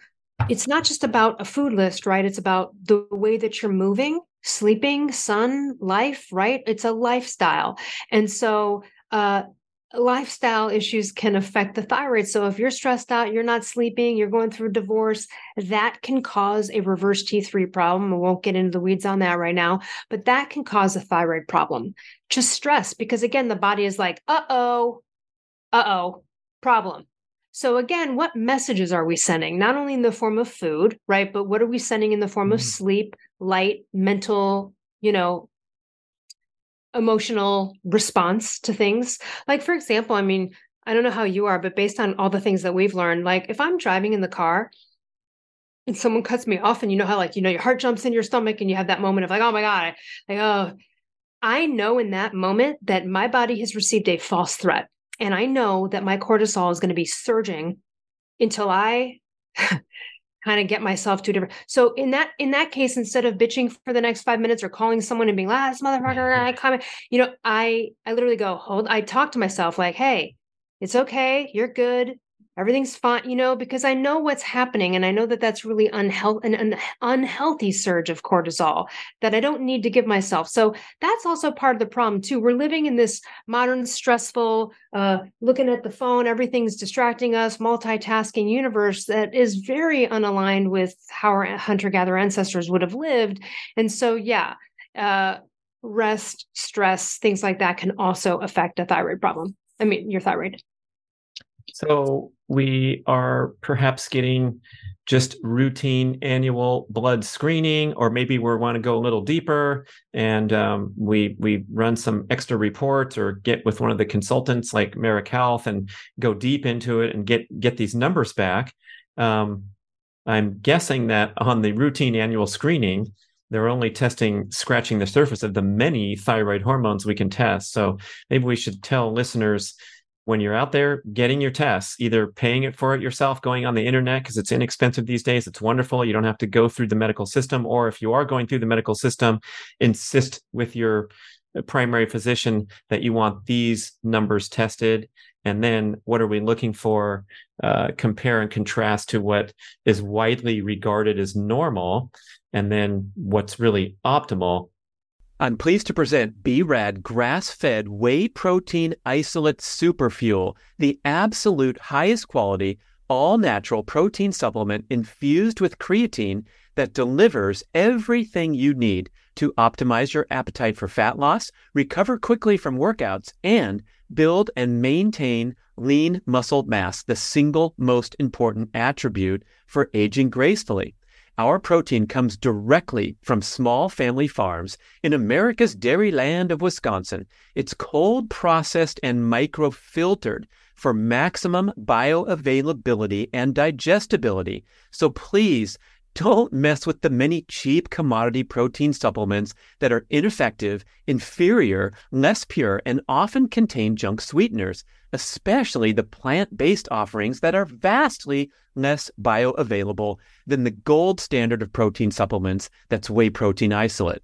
it's not just about a food list, right? It's about the way that you're moving, sleeping, sun, life, right? It's a lifestyle. And so, uh, lifestyle issues can affect the thyroid. So if you're stressed out, you're not sleeping, you're going through divorce, that can cause a reverse T3 problem. We won't get into the weeds on that right now, but that can cause a thyroid problem. Just stress because again, the body is like, uh-oh, uh-oh, problem. So again, what messages are we sending? Not only in the form of food, right? But what are we sending in the form mm-hmm. of sleep, light, mental, you know, emotional response to things? Like for example, I mean, I don't know how you are, but based on all the things that we've learned, like if I'm driving in the car and someone cuts me off and you know how like you know your heart jumps in your stomach and you have that moment of like, oh my God, like, oh, I know in that moment that my body has received a false threat and I know that my cortisol is going to be surging until I kind of get myself to a different. So in that in that case, instead of bitching for the next five minutes or calling someone and being like, ah, this motherfucker, I comment, you know, I I literally go, hold, I talk to myself like, hey, it's okay, you're good everything's fine you know because i know what's happening and i know that that's really unhealthy an, unhealthy surge of cortisol that i don't need to give myself. So that's also part of the problem too. We're living in this modern stressful uh, looking at the phone everything's distracting us multitasking universe that is very unaligned with how our hunter-gatherer ancestors would have lived. And so yeah uh, rest stress things like that can also affect a thyroid problem. I mean your thyroid. So we are perhaps getting just routine annual blood screening, or maybe we want to go a little deeper and um, we we run some extra reports or get with one of the consultants like Marek Health and go deep into it and get get these numbers back. Um, I'm guessing that on the routine annual screening, they're only testing scratching the surface of the many thyroid hormones we can test. So maybe we should tell listeners when you're out there getting your tests, either paying it for it yourself, going on the internet because it's inexpensive these days. It's wonderful. You don't have to go through the medical system. Or if you are going through the medical system, insist with your uh, primary physician that you want these numbers tested. And then what are we looking for? Uh, compare and contrast to what is widely regarded as normal. And then what's really optimal I'm pleased to present B-Rad grass-fed whey protein isolate superfuel, the absolute highest quality, all-natural protein supplement infused with creatine that delivers everything you need to optimize your appetite for fat loss, recover quickly from workouts, and build and maintain lean muscle mass, the single most important attribute for aging gracefully. Our protein comes directly from small family farms in America's dairy land of Wisconsin. It's cold processed and microfiltered for maximum bioavailability and digestibility. So please don't mess with the many cheap commodity protein supplements that are ineffective, inferior, less pure, and often contain junk sweeteners, especially the plant based offerings that are vastly less bioavailable than the gold standard of protein supplements that's whey protein isolate.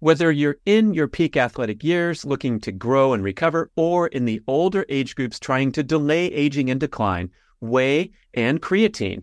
Whether you're in your peak athletic years looking to grow and recover, or in the older age groups trying to delay aging and decline, whey and creatine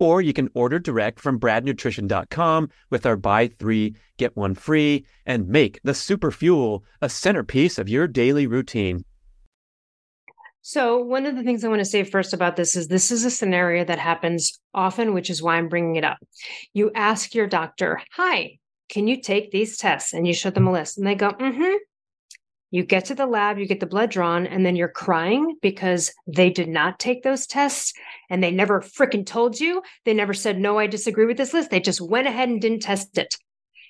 Or you can order direct from bradnutrition.com with our buy three, get one free, and make the super fuel a centerpiece of your daily routine. So, one of the things I want to say first about this is this is a scenario that happens often, which is why I'm bringing it up. You ask your doctor, Hi, can you take these tests? And you show them a list, and they go, Mm hmm. You get to the lab, you get the blood drawn, and then you're crying because they did not take those tests and they never freaking told you. They never said, No, I disagree with this list. They just went ahead and didn't test it.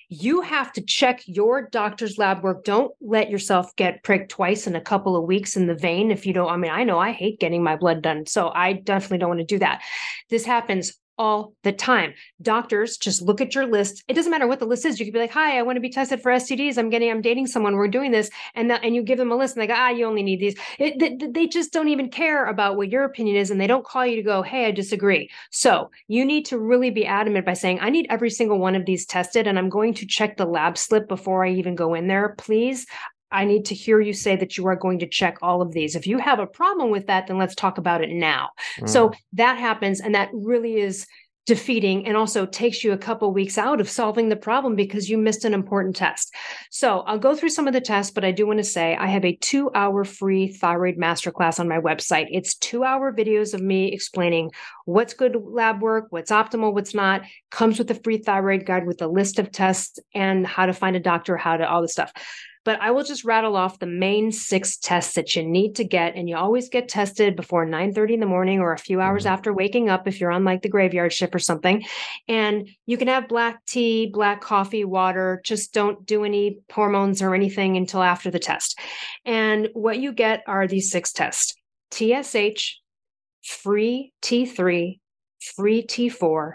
You have to check your doctor's lab work. Don't let yourself get pricked twice in a couple of weeks in the vein. If you don't, I mean, I know I hate getting my blood done. So I definitely don't want to do that. This happens all the time. Doctors just look at your list. It doesn't matter what the list is. You could be like, "Hi, I want to be tested for STDs. I'm getting, I'm dating someone. We're doing this," and and you give them a list, and they go, "Ah, you only need these." It, they, they just don't even care about what your opinion is, and they don't call you to go, "Hey, I disagree." So you need to really be adamant by saying, "I need every single one of these tested, and I'm going to check the lab slip before I even go in there. Please, I need to hear you say that you are going to check all of these. If you have a problem with that, then let's talk about it now. Mm. So that happens, and that really is defeating and also takes you a couple weeks out of solving the problem because you missed an important test. So I'll go through some of the tests, but I do want to say I have a two hour free thyroid masterclass on my website. It's two hour videos of me explaining what's good lab work, what's optimal, what's not, comes with a free thyroid guide with a list of tests and how to find a doctor, how to all the stuff but I will just rattle off the main six tests that you need to get. And you always get tested before 9 30 in the morning or a few hours mm-hmm. after waking up if you're on like the graveyard shift or something. And you can have black tea, black coffee, water. Just don't do any hormones or anything until after the test. And what you get are these six tests TSH, free T3, free T4,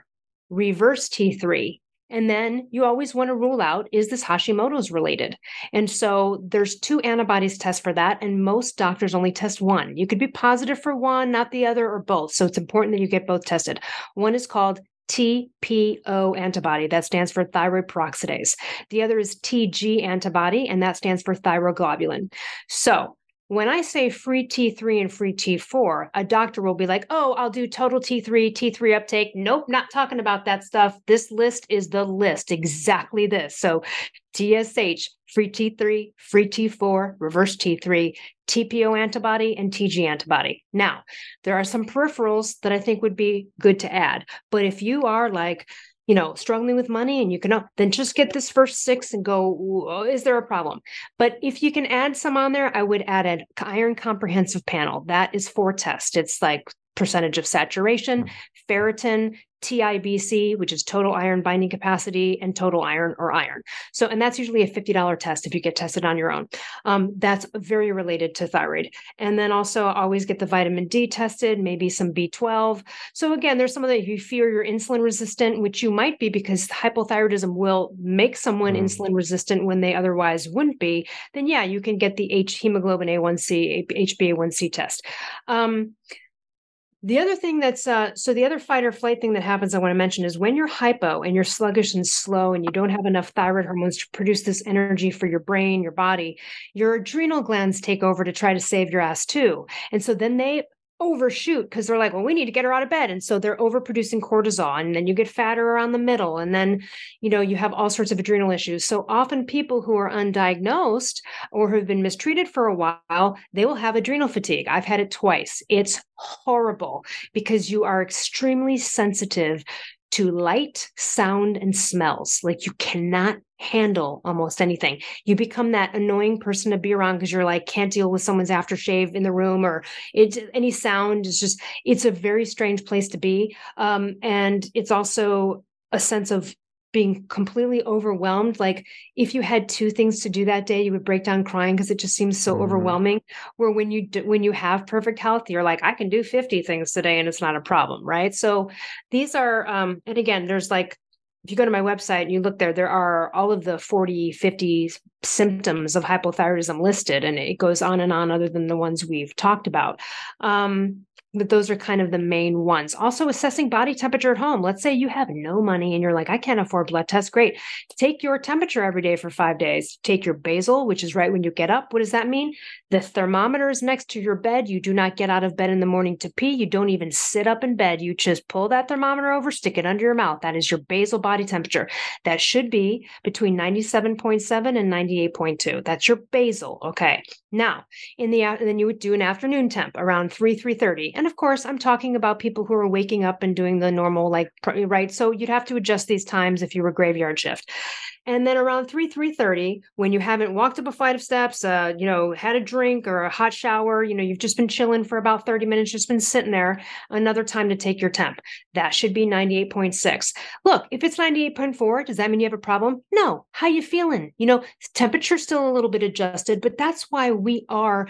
reverse T3, and then you always want to rule out is this Hashimoto's related? And so there's two antibodies test for that. And most doctors only test one. You could be positive for one, not the other, or both. So it's important that you get both tested. One is called TPO antibody, that stands for thyroid peroxidase. The other is TG antibody, and that stands for thyroglobulin. So when I say free T3 and free T4, a doctor will be like, oh, I'll do total T3, T3 uptake. Nope, not talking about that stuff. This list is the list, exactly this. So TSH, free T3, free T4, reverse T3, TPO antibody, and TG antibody. Now, there are some peripherals that I think would be good to add. But if you are like, you know, struggling with money and you can, then just get this first six and go, is there a problem? But if you can add some on there, I would add an iron comprehensive panel. That is for test. It's like percentage of saturation, mm. ferritin, TIBC, which is total iron binding capacity, and total iron or iron. So, and that's usually a $50 test if you get tested on your own. Um, that's very related to thyroid. And then also always get the vitamin D tested, maybe some B12. So, again, there's some of that if you fear you're insulin resistant, which you might be because hypothyroidism will make someone mm. insulin resistant when they otherwise wouldn't be, then yeah, you can get the H hemoglobin A1C, HbA1c test. Um, the other thing that's uh, so the other fight or flight thing that happens I want to mention is when you're hypo and you're sluggish and slow and you don't have enough thyroid hormones to produce this energy for your brain, your body, your adrenal glands take over to try to save your ass too. And so then they overshoot because they're like, well, we need to get her out of bed. And so they're overproducing cortisol. And then you get fatter around the middle. And then, you know, you have all sorts of adrenal issues. So often people who are undiagnosed or who have been mistreated for a while, they will have adrenal fatigue. I've had it twice. It's horrible because you are extremely sensitive to light, sound, and smells. Like you cannot handle almost anything. You become that annoying person to be around because you're like can't deal with someone's aftershave in the room or it any sound is just it's a very strange place to be. Um, and it's also a sense of being completely overwhelmed. Like if you had two things to do that day, you would break down crying because it just seems so mm-hmm. overwhelming. Where when you do, when you have perfect health, you're like, I can do 50 things today and it's not a problem, right? So these are, um, and again, there's like if you go to my website and you look there, there are all of the 40, 50 symptoms of hypothyroidism listed, and it goes on and on, other than the ones we've talked about. Um, but those are kind of the main ones. Also, assessing body temperature at home. Let's say you have no money and you're like, I can't afford blood tests. Great. Take your temperature every day for five days. Take your basal, which is right when you get up. What does that mean? The thermometer is next to your bed. You do not get out of bed in the morning to pee. You don't even sit up in bed. You just pull that thermometer over, stick it under your mouth. That is your basal body temperature. That should be between 97.7 and 98.2. That's your basal. Okay. Now, in the and then you would do an afternoon temp around 3 3:30. And of course, I'm talking about people who are waking up and doing the normal like right. So you'd have to adjust these times if you were graveyard shift. And then around 3, 3.30, when you haven't walked up a flight of steps, uh, you know, had a drink or a hot shower, you know, you've just been chilling for about 30 minutes, just been sitting there, another time to take your temp. That should be 98.6. Look, if it's 98.4, does that mean you have a problem? No. How you feeling? You know, temperature still a little bit adjusted, but that's why we are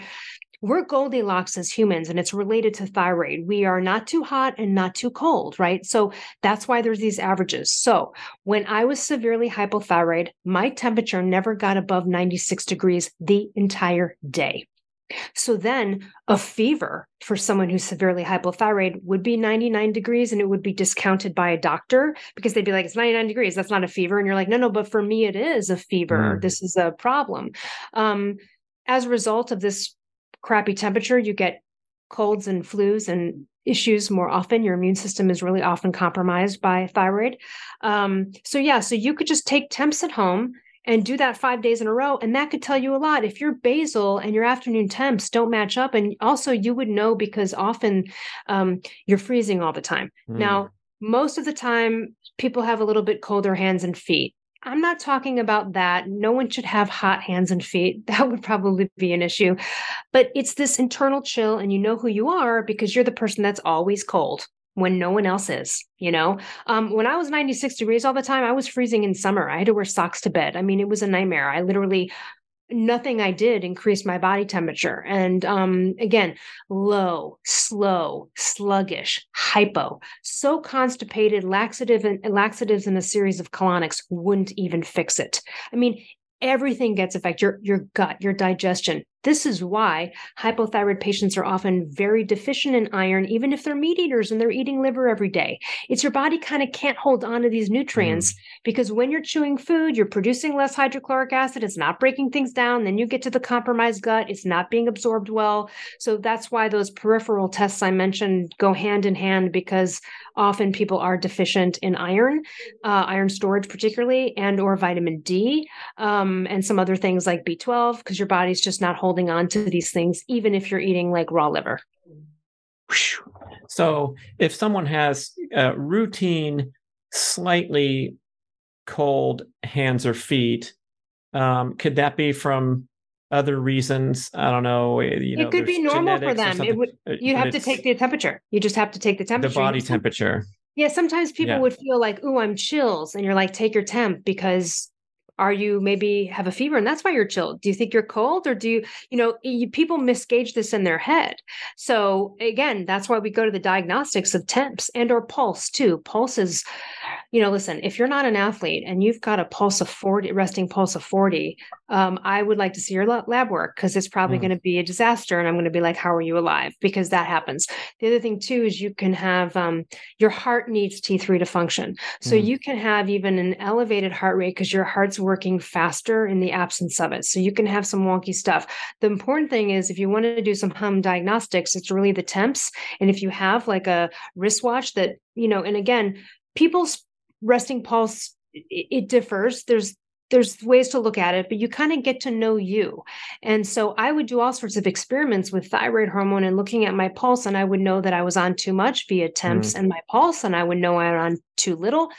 we're Goldilocks as humans, and it's related to thyroid. We are not too hot and not too cold, right? So that's why there's these averages. So when I was severely hypothyroid, my temperature never got above 96 degrees the entire day. So then a fever for someone who's severely hypothyroid would be 99 degrees and it would be discounted by a doctor because they'd be like, it's 99 degrees. That's not a fever. And you're like, no, no, but for me, it is a fever. Mm. This is a problem. Um, as a result of this crappy temperature, you get colds and flus and issues more often. Your immune system is really often compromised by thyroid. Um, so, yeah, so you could just take temps at home and do that five days in a row. And that could tell you a lot. If your basal and your afternoon temps don't match up, and also you would know because often um, you're freezing all the time. Mm. Now, most of the time, people have a little bit colder hands and feet. I'm not talking about that. No one should have hot hands and feet. That would probably be an issue. But it's this internal chill, and you know who you are because you're the person that's always cold when no one else is you know um, when i was 96 degrees all the time i was freezing in summer i had to wear socks to bed i mean it was a nightmare i literally nothing I did increased my body temperature. And um, again, low, slow, sluggish, hypo, so constipated, laxative and laxatives and a series of colonics wouldn't even fix it. I mean, everything gets affected your your gut your digestion this is why hypothyroid patients are often very deficient in iron even if they're meat eaters and they're eating liver every day it's your body kind of can't hold on to these nutrients mm. because when you're chewing food you're producing less hydrochloric acid it's not breaking things down then you get to the compromised gut it's not being absorbed well so that's why those peripheral tests i mentioned go hand in hand because often people are deficient in iron uh, iron storage particularly and or vitamin d um, and some other things like b12 because your body's just not holding on to these things even if you're eating like raw liver so if someone has a routine slightly cold hands or feet um, could that be from other reasons. I don't know. Eh, you know, it could be normal for them. It would. Uh, you have to take the temperature. You just have to take the temperature. The body temperature. Yeah. Sometimes people yeah. would feel like, "Ooh, I'm chills," and you're like, "Take your temp," because are you maybe have a fever and that's why you're chilled? Do you think you're cold or do you you know you, people misgauge this in their head. So again that's why we go to the diagnostics of temps and or pulse too. Pulse is you know, listen, if you're not an athlete and you've got a pulse of 40, resting pulse of 40, um, I would like to see your lab work because it's probably mm. going to be a disaster. And I'm going to be like, how are you alive? Because that happens. The other thing, too, is you can have um, your heart needs T3 to function. So mm. you can have even an elevated heart rate because your heart's working faster in the absence of it. So you can have some wonky stuff. The important thing is if you want to do some hum diagnostics, it's really the temps. And if you have like a wristwatch that, you know, and again, people's resting pulse it, it differs there's there's ways to look at it, but you kind of get to know you. And so I would do all sorts of experiments with thyroid hormone and looking at my pulse, and I would know that I was on too much via temps mm. and my pulse, and I would know I was on too little,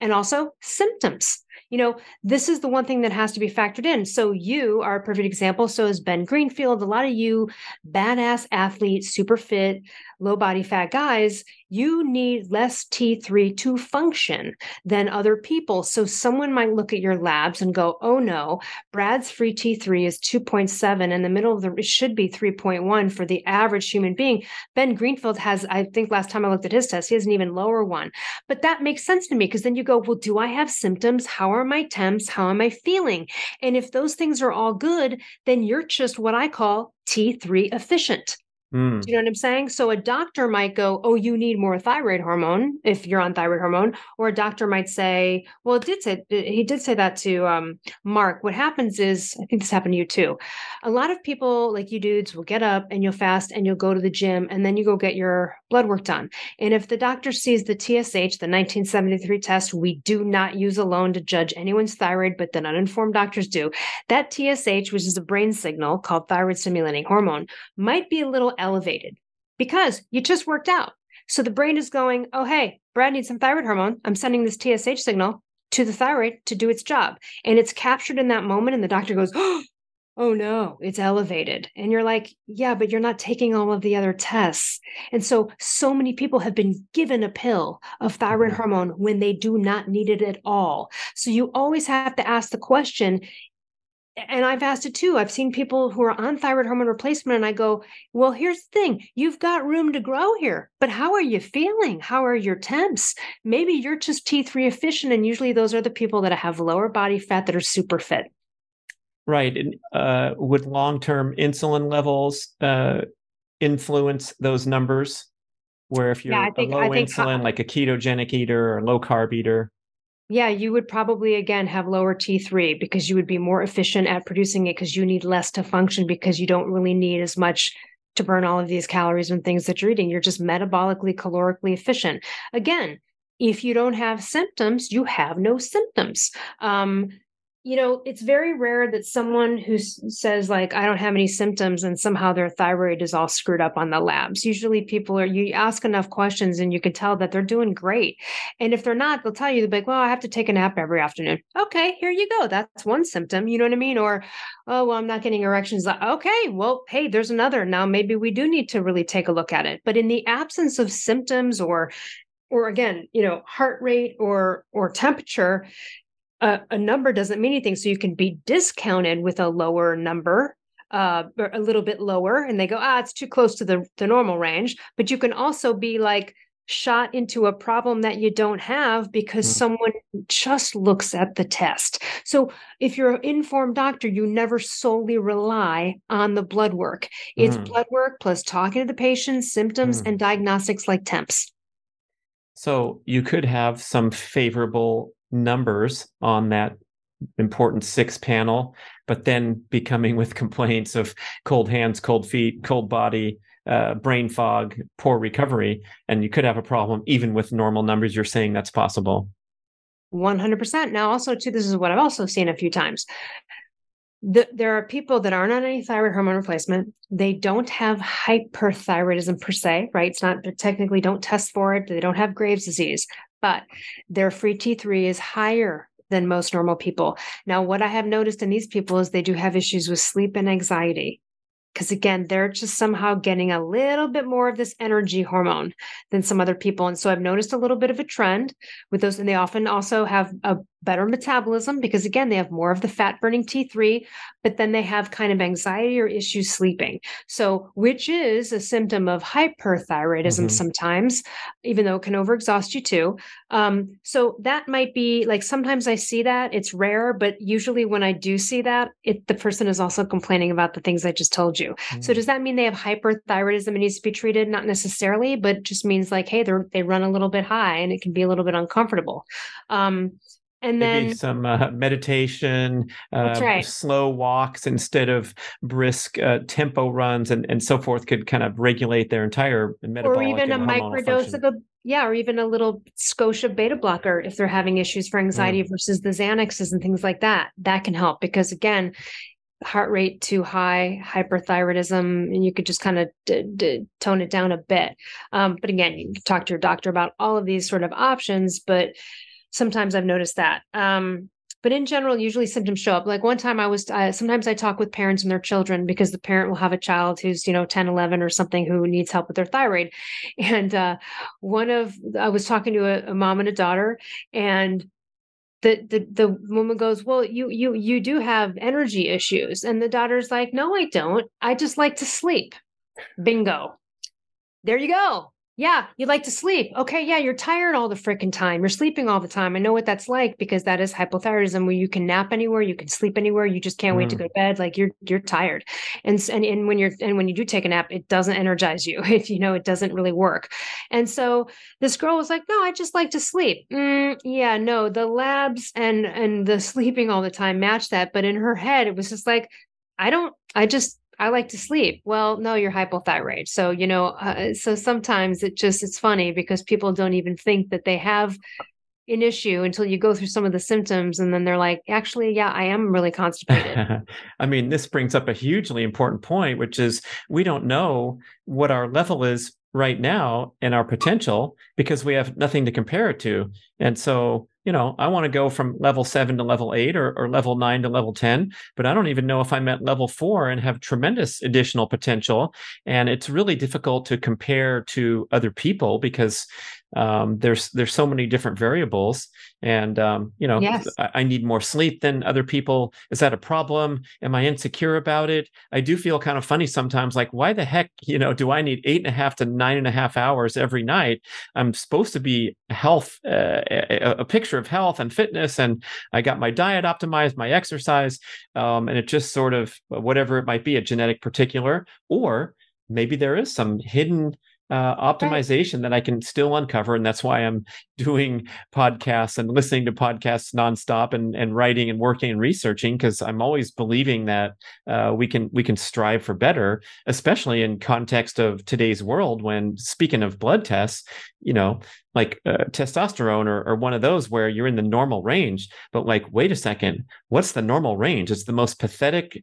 and also symptoms. You know, this is the one thing that has to be factored in. So you are a perfect example. So is Ben Greenfield. A lot of you badass athletes, super fit, low body fat guys, you need less T3 to function than other people. So someone might look at your labs and go, oh no, Brad's free T3 is 2.7 in the middle of the, it should be 3.1 for the average human being. Ben Greenfield has, I think last time I looked at his test, he has an even lower one. But that makes sense to me because then you go, well, do I have symptoms? How are my temps? How am I feeling? And if those things are all good, then you're just what I call T3 efficient. Mm. Do you know what I'm saying? So a doctor might go, "Oh, you need more thyroid hormone if you're on thyroid hormone," or a doctor might say, "Well, did say he did say that to um, Mark." What happens is, I think this happened to you too. A lot of people, like you dudes, will get up and you'll fast and you'll go to the gym and then you go get your blood work done. And if the doctor sees the TSH, the 1973 test, we do not use alone to judge anyone's thyroid, but then uninformed doctors do. That TSH, which is a brain signal called thyroid stimulating hormone, might be a little elevated because you just worked out. So the brain is going, oh, hey, Brad needs some thyroid hormone. I'm sending this TSH signal to the thyroid to do its job. And it's captured in that moment. And the doctor goes, oh, oh no, it's elevated. And you're like, yeah, but you're not taking all of the other tests. And so, so many people have been given a pill of thyroid hormone when they do not need it at all. So you always have to ask the question and I've asked it too. I've seen people who are on thyroid hormone replacement, and I go, Well, here's the thing you've got room to grow here, but how are you feeling? How are your temps? Maybe you're just T3 efficient, and usually those are the people that have lower body fat that are super fit. Right. And uh, would long term insulin levels uh, influence those numbers? Where if you're yeah, think, a low insulin, like a ketogenic eater or low carb eater, yeah, you would probably again have lower T3 because you would be more efficient at producing it because you need less to function because you don't really need as much to burn all of these calories and things that you're eating. You're just metabolically, calorically efficient. Again, if you don't have symptoms, you have no symptoms. Um, you know, it's very rare that someone who says like I don't have any symptoms and somehow their thyroid is all screwed up on the labs. Usually people are you ask enough questions and you can tell that they're doing great. And if they're not, they'll tell you they'll be like, "Well, I have to take a nap every afternoon." Okay, here you go. That's one symptom, you know what I mean? Or, "Oh, well, I'm not getting erections." Okay, well, hey, there's another. Now maybe we do need to really take a look at it. But in the absence of symptoms or or again, you know, heart rate or or temperature, a, a number doesn't mean anything. So you can be discounted with a lower number uh, or a little bit lower and they go ah it's too close to the, the normal range but you can also be like shot into a problem that you don't have because mm. someone just looks at the test so if you're an informed doctor you never solely rely on the blood work it's mm. blood work plus talking to the patient symptoms mm. and diagnostics like temps so you could have some favorable numbers on that important six panel, but then becoming with complaints of cold hands, cold feet, cold body, uh, brain fog, poor recovery. And you could have a problem even with normal numbers. You're saying that's possible. 100%. Now, also, too, this is what I've also seen a few times. The, there are people that aren't on any thyroid hormone replacement. They don't have hyperthyroidism per se, right? It's not, technically don't test for it. They don't have Graves' disease, but their free T3 is higher than most normal people. Now, what I have noticed in these people is they do have issues with sleep and anxiety. Because again, they're just somehow getting a little bit more of this energy hormone than some other people. And so I've noticed a little bit of a trend with those. And they often also have a better metabolism because again they have more of the fat burning T3 but then they have kind of anxiety or issues sleeping so which is a symptom of hyperthyroidism mm-hmm. sometimes even though it can overexhaust you too um, so that might be like sometimes I see that it's rare but usually when I do see that it the person is also complaining about the things I just told you mm-hmm. so mm. does that mean they have hyperthyroidism and needs to be treated not necessarily but just means like hey they're they run a little bit high and it can be a little bit uncomfortable um, and Maybe some uh, meditation, uh, right. slow walks instead of brisk uh, tempo runs, and, and so forth could kind of regulate their entire metabolic or even a microdose of a yeah, or even a little Scotia beta blocker if they're having issues for anxiety mm. versus the Xanaxes and things like that. That can help because again, heart rate too high, hyperthyroidism, and you could just kind of d- d- tone it down a bit. Um, but again, you can talk to your doctor about all of these sort of options. But sometimes I've noticed that. Um, but in general, usually symptoms show up. Like one time I was, sometimes I talk with parents and their children because the parent will have a child who's, you know, 10, 11 or something who needs help with their thyroid. And uh, one of, I was talking to a, a mom and a daughter and the, the the woman goes well you you you do have energy issues and the daughter's like no i don't i just like to sleep bingo there you go yeah, you like to sleep. Okay, yeah, you're tired all the freaking time. You're sleeping all the time. I know what that's like because that is hypothyroidism where you can nap anywhere, you can sleep anywhere, you just can't mm. wait to mm. go to bed. Like you're you're tired. And, and and when you're and when you do take a nap, it doesn't energize you. If you know it doesn't really work. And so this girl was like, "No, I just like to sleep." Mm, yeah, no, the labs and and the sleeping all the time match that, but in her head it was just like, "I don't I just I like to sleep. Well, no, you're hypothyroid. So, you know, uh, so sometimes it just, it's funny because people don't even think that they have an issue until you go through some of the symptoms and then they're like actually yeah i am really constipated i mean this brings up a hugely important point which is we don't know what our level is right now and our potential because we have nothing to compare it to and so you know, I want to go from level seven to level eight or, or level nine to level 10, but I don't even know if I'm at level four and have tremendous additional potential. And it's really difficult to compare to other people because um, there's there's so many different variables and um, you know yes. I, I, need more sleep than other people. Is that a problem? Am i insecure about it? I do feel kind of funny sometimes like why the heck you know do i need eight and a half to nine and a half hours every night? I'm supposed to be health uh, a, a, picture of health and fitness and i got my diet optimized my exercise um, and it just sort of whatever it might be a genetic particular or maybe there is some hidden uh, optimization right. that I can still uncover. And that's why I'm doing podcasts and listening to podcasts nonstop and, and writing and working and researching because I'm always believing that uh, we can we can strive for better, especially in context of today's world. When speaking of blood tests, you know, like uh, testosterone or, or one of those where you're in the normal range, but like, wait a second, what's the normal range? It's the most pathetic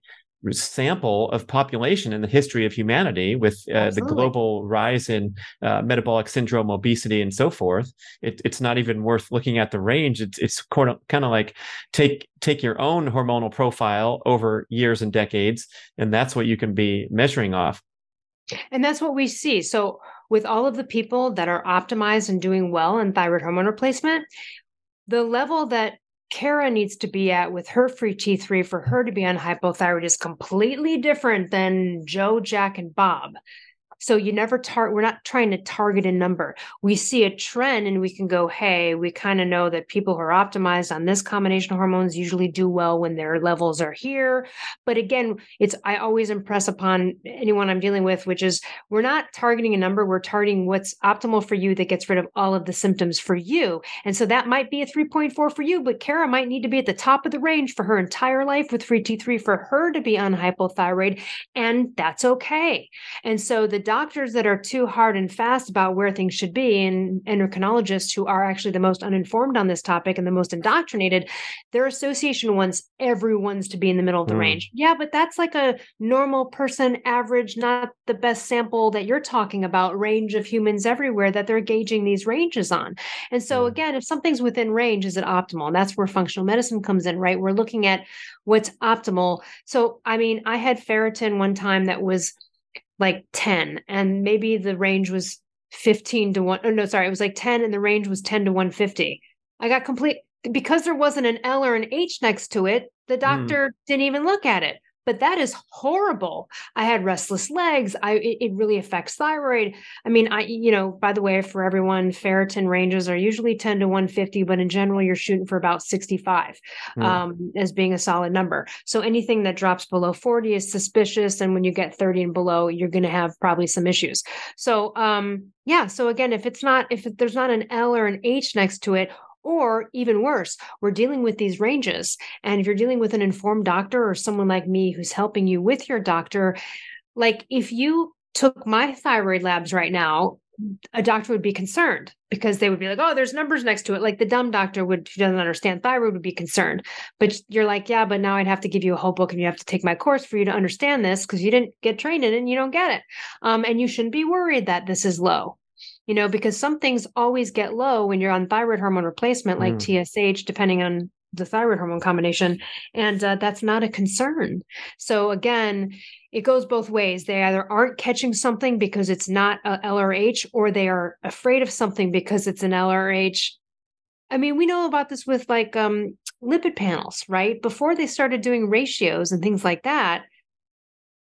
sample of population in the history of humanity with uh, the global rise in uh, metabolic syndrome obesity and so forth it, it's not even worth looking at the range. It's, it's kind of like take take your own hormonal profile over years and decades and that's what you can be measuring off. And that's what we see. So with all of the people that are optimized and doing well in thyroid hormone replacement the level that Kara needs to be at with her free T3 for her to be on hypothyroid is completely different than Joe, Jack, and Bob. So you never target, we're not trying to target a number. We see a trend and we can go, hey, we kind of know that people who are optimized on this combination of hormones usually do well when their levels are here. But again, it's, I always impress upon anyone I'm dealing with, which is we're not targeting a number, we're targeting what's optimal for you that gets rid of all of the symptoms for you. And so that might be a 3.4 for you, but Kara might need to be at the top of the range for her entire life with free T3 for her to be on hypothyroid. And that's okay. And so the doctors that are too hard and fast about where things should be and endocrinologists who are actually the most uninformed on this topic and the most indoctrinated their association wants everyone's to be in the middle of the mm. range. Yeah but that's like a normal person average not the best sample that you're talking about range of humans everywhere that they're gauging these ranges on. And so mm. again if something's within range is it optimal? And that's where functional medicine comes in right? We're looking at what's optimal. So i mean i had ferritin one time that was like 10 and maybe the range was 15 to 1 oh no sorry it was like 10 and the range was 10 to 150 i got complete because there wasn't an L or an H next to it, the hmm. doctor mm. didn't even look at it but that is horrible. I had restless legs. I it, it, really affects thyroid. I mean i you know by the way for everyone ferritin ranges are usually 10 to 150 but in general you're shooting for about 65 mm. um, as being a solid number. So anything that drops below 40 is suspicious and when you get 30 and below you're going to have probably some issues. So um yeah so again if it's not if there's not an l or an h next to it or even worse, we're dealing with these ranges. And if you're dealing with an informed doctor or someone like me who's helping you with your doctor, like if you took my thyroid labs right now, a doctor would be concerned because they would be like, oh, there's numbers next to it. Like the dumb doctor would, who doesn't understand thyroid, would be concerned. But you're like, yeah, but now I'd have to give you a whole book and you have to take my course for you to understand this because you didn't get trained in it and you don't get it. Um, and you shouldn't be worried that this is low you know, because some things always get low when you're on thyroid hormone replacement, like mm. TSH, depending on the thyroid hormone combination. And uh, that's not a concern. So again, it goes both ways. They either aren't catching something because it's not a LRH, or they are afraid of something because it's an LRH. I mean, we know about this with like um, lipid panels, right? Before they started doing ratios and things like that,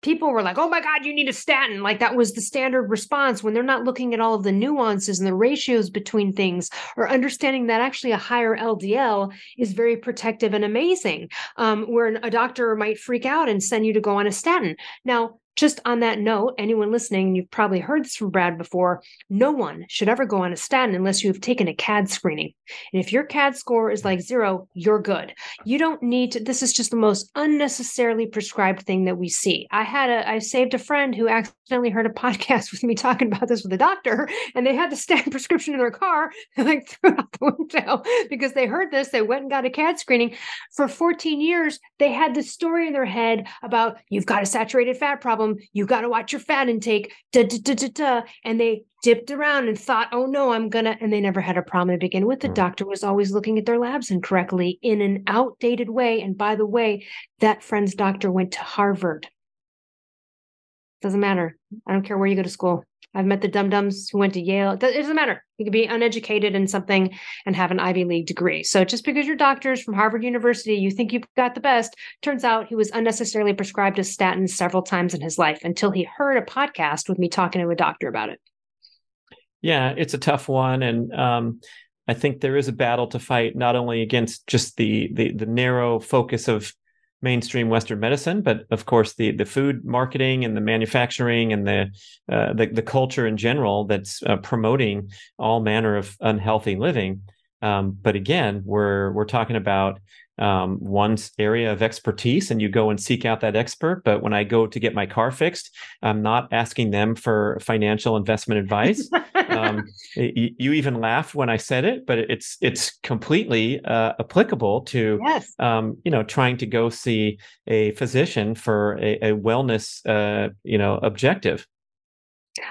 people were like, oh my God, you need a statin. Like that was the standard response when they're not looking at all of the nuances and the ratios between things or understanding that actually a higher LDL is very protective and amazing, um, where a doctor might freak out and send you to go on a statin. Now, just on that note, anyone listening, you've probably heard this from Brad before, no one should ever go on a statin unless you have taken a CAD screening. And if your CAD score is like zero, you're good. You don't need to, this is just the most unnecessarily prescribed thing that we see. I had a, I saved a friend who accidentally heard a podcast with me talking about this with a doctor, and they had the statin prescription in their car, and like threw out the window because they heard this. They went and got a CAD screening. For 14 years, they had this story in their head about you've got a saturated fat problem problem. You got to watch your fat intake. Da, da, da, da, da. And they dipped around and thought, oh no, I'm gonna. And they never had a problem to begin with. The mm. doctor was always looking at their labs incorrectly in an outdated way. And by the way, that friend's doctor went to Harvard. Doesn't matter. I don't care where you go to school. I've met the dum dums who went to Yale. It doesn't matter. You could be uneducated in something and have an Ivy League degree. So just because your doctor is from Harvard University, you think you've got the best. Turns out he was unnecessarily prescribed a statin several times in his life until he heard a podcast with me talking to a doctor about it. Yeah, it's a tough one, and um, I think there is a battle to fight not only against just the the, the narrow focus of mainstream Western medicine, but of course the the food marketing and the manufacturing and the uh, the, the culture in general that's uh, promoting all manner of unhealthy living. Um, but again, we're we're talking about um, one's area of expertise and you go and seek out that expert. But when I go to get my car fixed, I'm not asking them for financial investment advice. um, it, you even laughed when I said it, but it's it's completely uh, applicable to yes. um, you know trying to go see a physician for a, a wellness uh, you know objective.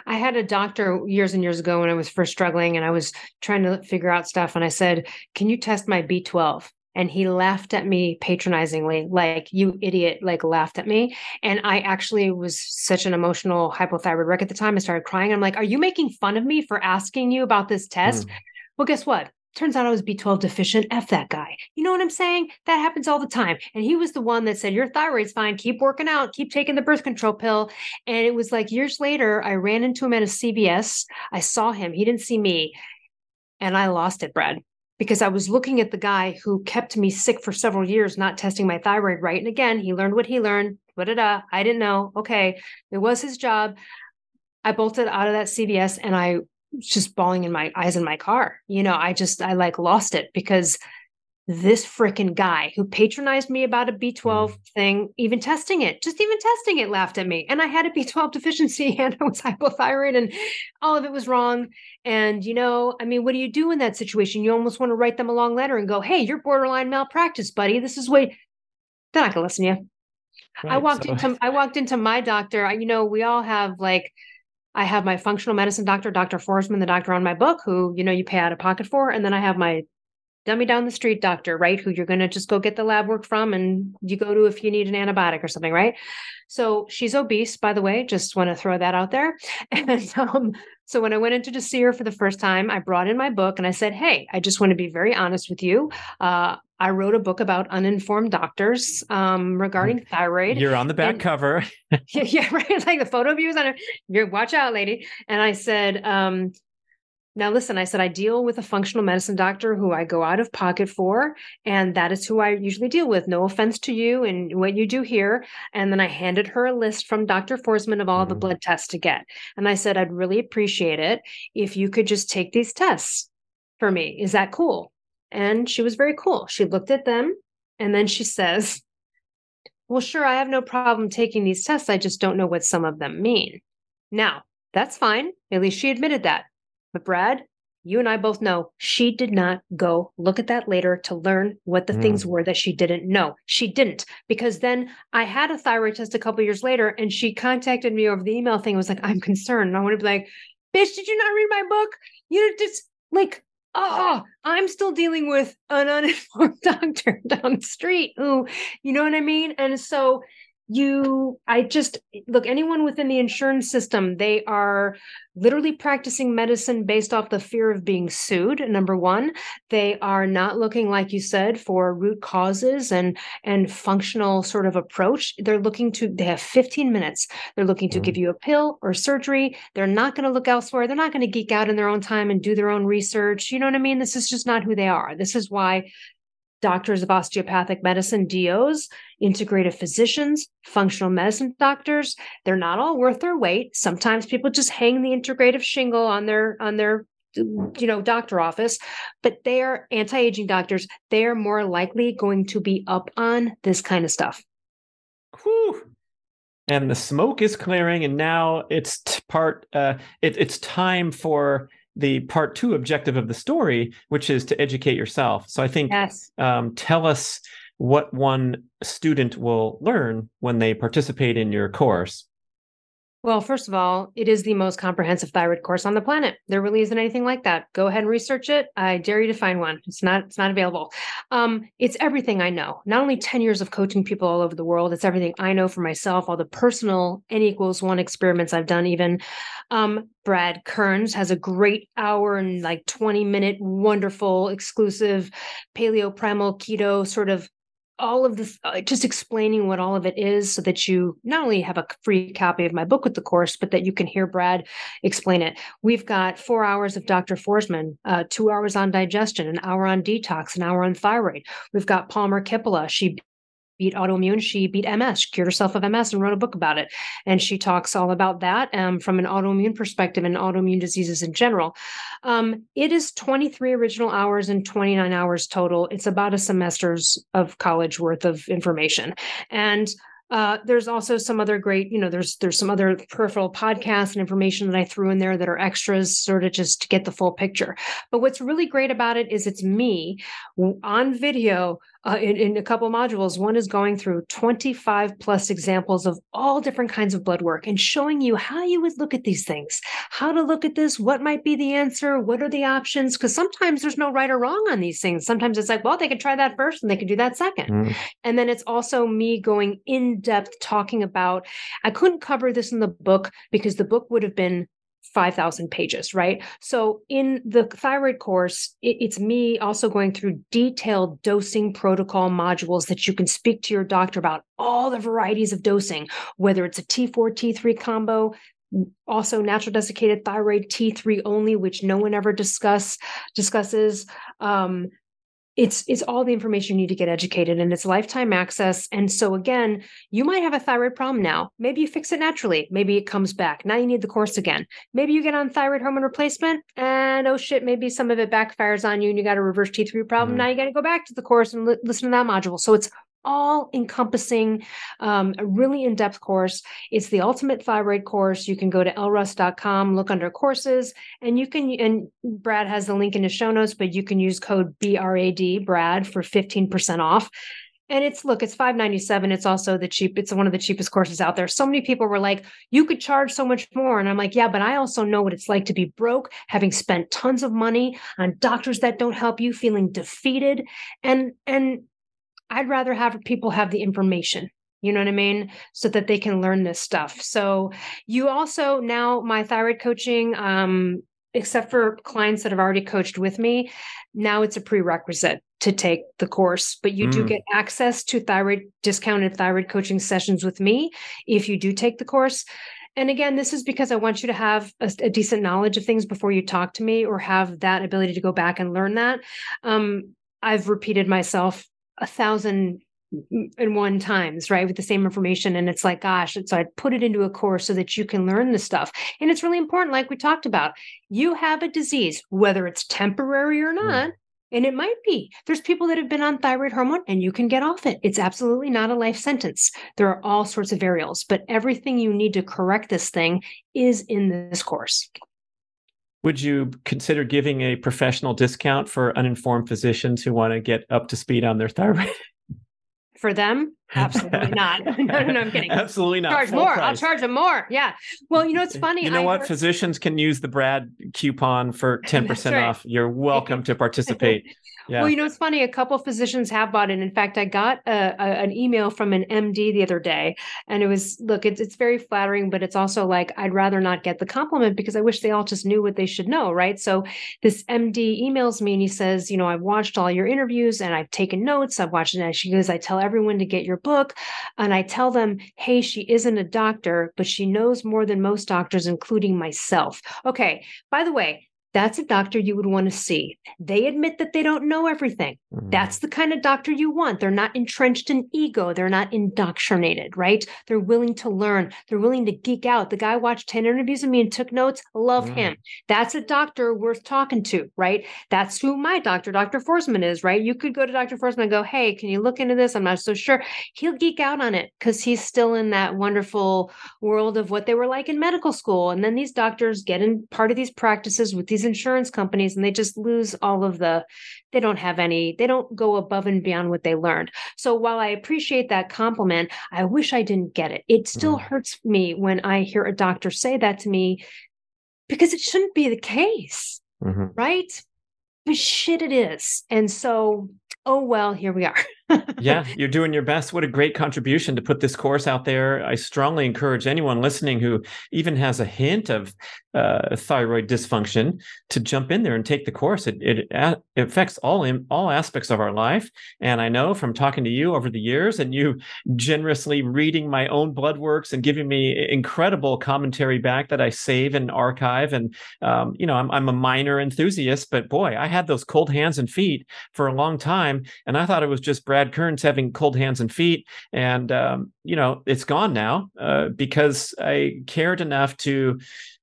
I had a doctor years and years ago when I was first struggling and I was trying to figure out stuff. And I said, Can you test my B12? And he laughed at me patronizingly like you idiot like laughed at me. And i actually was such an emotional hypothyroid wreck at the time. I started crying. I'm like are you making fun of me for asking you about this test? Mm. well guess what? Turns out i was b12 deficient. F that guy. You know what i'm saying? That happens all the time. And he was the one that said your thyroid's fine. Keep working out. Keep taking the birth control pill. And it was like years later i ran into him at a cvs i saw him. He didn't see me. And i lost it brad because I was looking at the guy who kept me sick for several years, not testing my thyroid right. And again, he learned what he learned. Da-da-da. I didn't know. Okay. It was his job. I bolted out of that CVS and I was just bawling in my eyes in my car. You know, I just, I like lost it because this freaking guy who patronized me about a B12 mm. thing, even testing it, just even testing it, laughed at me. And I had a B12 deficiency and I was hypothyroid and all of it was wrong. And, you know, I mean, what do you do in that situation? You almost want to write them a long letter and go, hey, you're borderline malpractice, buddy. This is what they're not going to listen to you. Right, I walked so. into I walked into my doctor. I, you know, we all have like I have my functional medicine doctor, Dr. Forsman, the doctor on my book, who you know you pay out of pocket for, and then I have my dummy down the street doctor, right? Who you're going to just go get the lab work from and you go to if you need an antibiotic or something, right? So she's obese, by the way, just want to throw that out there. And um, so when I went into to see her for the first time, I brought in my book and I said, Hey, I just want to be very honest with you. Uh, I wrote a book about uninformed doctors um, regarding thyroid. You're on the back and, cover. yeah, yeah, right. Like the photo views on it. You're watch out, lady. And I said, um, now, listen, I said I deal with a functional medicine doctor who I go out of pocket for, and that is who I usually deal with. No offense to you and what you do here. And then I handed her a list from Dr. Forsman of all mm-hmm. the blood tests to get. And I said, I'd really appreciate it if you could just take these tests for me. Is that cool? And she was very cool. She looked at them and then she says, Well, sure, I have no problem taking these tests. I just don't know what some of them mean. Now, that's fine. At least she admitted that. But Brad, you and I both know she did not go look at that later to learn what the mm. things were that she didn't know. She didn't because then I had a thyroid test a couple years later and she contacted me over the email thing. It was like, I'm concerned. And I want to be like, bitch, did you not read my book? You just like, oh, I'm still dealing with an uninformed doctor down the street who, you know what I mean? And so you i just look anyone within the insurance system they are literally practicing medicine based off the fear of being sued number one. They are not looking like you said for root causes and and functional sort of approach. They're looking to they have 15 minutes. They're looking to mm-hmm. give you a pill or surgery. They're not going to look elsewhere. They're not going to geek out in their own time and do their own research. You know what i mean? This is just not who they are. This is why doctors of osteopathic medicine, DOs, integrative physicians, functional medicine doctors. They're not all worth their weight. Sometimes people just hang the integrative shingle on their on their you know doctor office but they are anti-aging doctors they are more likely going to be up on this kind of stuff Whew. and the smoke is clearing and now it's part uh it, it's time for the part two objective of the story, which is to educate yourself. So I think yes. um, tell us what one student will learn when they participate in your course. Well, first of all, it is the most comprehensive thyroid course on the planet. There really isn't anything like that. Go ahead and research it. I dare you to find one. It's not it's not available. Um, it's everything I know. Not only 10 years of coaching people all over the world, it's everything I know for myself, all the personal N equals one experiments I've done, even. Um, Brad Kearns has a great hour and like 20 minute, wonderful, exclusive paleo primal keto sort of all of this, uh, just explaining what all of it is so that you not only have a free copy of my book with the course, but that you can hear Brad explain it. We've got four hours of Dr. Forsman, uh, two hours on digestion, an hour on detox, an hour on thyroid. We've got Palmer Kippola. She beat autoimmune. She beat MS, she cured herself of MS, and wrote a book about it. And she talks all about that um, from an autoimmune perspective and autoimmune diseases in general. Um, it is 23 original hours and 29 hours total. It's about a semester's of college worth of information. And uh, there's also some other great, you know, there's there's some other peripheral podcasts and information that I threw in there that are extras, sort of just to get the full picture. But what's really great about it is it's me on video uh, in, in a couple modules. One is going through 25 plus examples of all different kinds of blood work and showing you how you would look at these things, how to look at this, what might be the answer, what are the options. Because sometimes there's no right or wrong on these things. Sometimes it's like, well, they could try that first and they could do that second. Mm. And then it's also me going in depth talking about, I couldn't cover this in the book because the book would have been 5,000 pages, right? So in the thyroid course, it, it's me also going through detailed dosing protocol modules that you can speak to your doctor about all the varieties of dosing, whether it's a T4, T3 combo, also natural desiccated thyroid T3 only, which no one ever discuss discusses. Um, it's it's all the information you need to get educated and it's lifetime access. And so again you might have a thyroid problem now. Maybe you fix it naturally. Maybe it comes back. Now you need the course again. Maybe you get on thyroid hormone replacement and oh shit maybe some of it backfires on you and you got a reverse t3 problem. Mm-hmm. now you got to go back to the course and li- listen to that module. So it's all encompassing, um, a really in depth course. It's the ultimate thyroid course. You can go to elleruss.com, look under courses, and you can, and Brad has the link in his show notes, but you can use code BRAD, Brad, for 15% off. and it's look it's 597 it's also the cheap it's one of the cheapest courses out there so many people were like you could charge so much more and i'm like yeah but i also know what it's like to be broke having spent tons of money on doctors that don't help you feeling defeated and and i'd rather have people have the information you know what I mean? So that they can learn this stuff. So you also now my thyroid coaching, um, except for clients that have already coached with me, now it's a prerequisite to take the course. But you mm. do get access to thyroid discounted thyroid coaching sessions with me if you do take the course. And again, this is because I want you to have a, a, decent knowledge of things before you talk to me or have that ability to go back and learn that. Um, I've repeated myself a thousand and one times, right? With the same information. And it's like, gosh, so I put it into a course so that you can learn the stuff. And it's really important, like we talked about. You have a disease, whether it's temporary or mm. not. Mm. And it might be. There's people that have been on thyroid hormone and you can get off it. It's absolutely not a life sentence. There are all sorts of variables, but everything you need to correct this thing is in this course. Would you consider giving a professional discount for uninformed physicians who want to get up to speed on their thyroid? for them? Absolutely not. No, no no i'm kidding. Absolutely not. Charge Full more. Price. i'll charge them more. Yeah. Well you know it's funny you know I what? heard... physicians can use the brad coupon for 10% right. off. You're welcome to participate yeah. Well, you know, it's funny. A couple physicians have bought it. In fact, I got a, a, an email from an MD the other day, and it was look, it's it's very flattering, but it's also like I'd rather not get the compliment because I wish they all just knew what they should know, right? So this MD emails me and he says, you know, I've watched all your interviews and I've taken notes. I've watched it. And she goes, I tell everyone to get your book, and I tell them, hey, she isn't a doctor, but she knows more than most doctors, including myself. Okay. By the way, that's a doctor you would want to see. They admit that they don't know everything. Mm-hmm. That's the kind of doctor you want. They're not entrenched in ego. They're not indoctrinated, right? They're willing to learn. They're willing to geek out. The guy watched 10 interviews of me and took notes. Love mm-hmm. him. That's a doctor worth talking to, right? That's who my doctor, Dr. Forsman, is, right? You could go to Dr. Forsman and go, hey, can you look into this? I'm not so sure. He'll geek out on it because he's still in that wonderful world of what they were like in medical school. And then these doctors get in part of these practices with these these insurance companies and they just lose all of the they don't have any they don't go above and beyond what they learned. So while i appreciate that compliment i wish i didn't get it. It still mm. hurts me when i hear a doctor say that to me because it shouldn't be the case mm-hmm. right? But shit it is. And so oh well here we are yeah, you're doing your best. What a great contribution to put this course out there. I strongly encourage anyone listening who even has a hint of uh, thyroid dysfunction to jump in there and take the course. It, it, it affects all in, all aspects of our life. And I know from talking to you over the years and you generously reading my own blood works and giving me incredible commentary back that I save and archive. And um, you know, I'm, I'm a minor enthusiast, but boy, I had those cold hands and feet for a long time, and I thought it was just Brad Kearns having cold hands and feet, and um, you know it's gone now uh, because I cared enough to.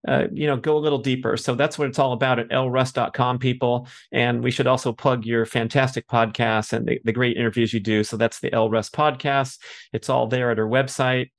Uh, you know, go a little deeper. So that's what it's all about at elleruss.com, people. And we should also plug your fantastic podcast and the, the great interviews you do. So that's the Elle Russ podcast. It's all there at our website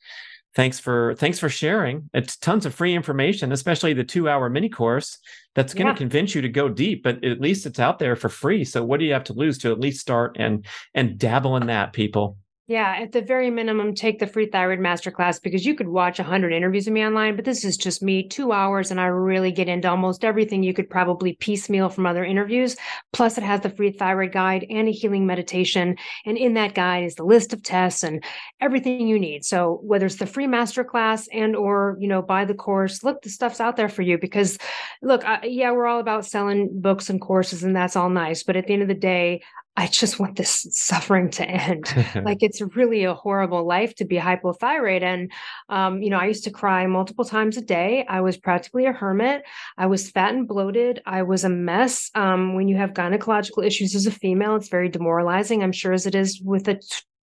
thanks for thanks for sharing. It's tons of free information especially the two hour mini course that's going to yeah. convince you to go deep but at least it's out there for free. So what do you have to lose to at least start and and dabble in that people yeah, at the very minimum, take the free thyroid masterclass because you could watch 100 interviews of me online, but this is just me, two hours, and I really get into almost everything you could probably piecemeal from other interviews. Plus, it has the free thyroid guide and a healing meditation. And in that guide is the list of tests and everything you need. So whether it's the free masterclass and or, you know, buy the course, look, the stuff's out there for you because look, I, yeah, we're all about selling books and courses and that's all nice. But at the end of the day, I just want this suffering to end. like it's really a horrible life to be hypothyroid. And, um, you know, I used to cry multiple times a day. I was practically a hermit. I was fat and bloated. I was a mess. Um, when you have gynecological issues as a female, it's very demoralizing. I'm sure as it is with a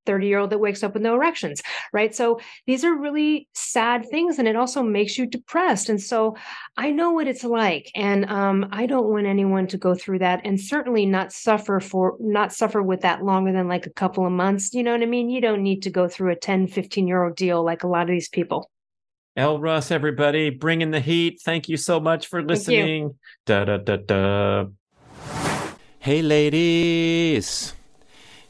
30 year old that wakes up with no erections, right? So these are really sad things and it also makes you depressed. And so I know what it's like. And um, I don't want anyone to go through that and certainly not suffer for, not suffer with that longer than like a couple of months. You know what I mean? You don't need to go through a 10, 15 year old deal like a lot of these people. Elle Russ, everybody, bringing the heat. Thank you so much for listening. Da da da da. Hey, ladies.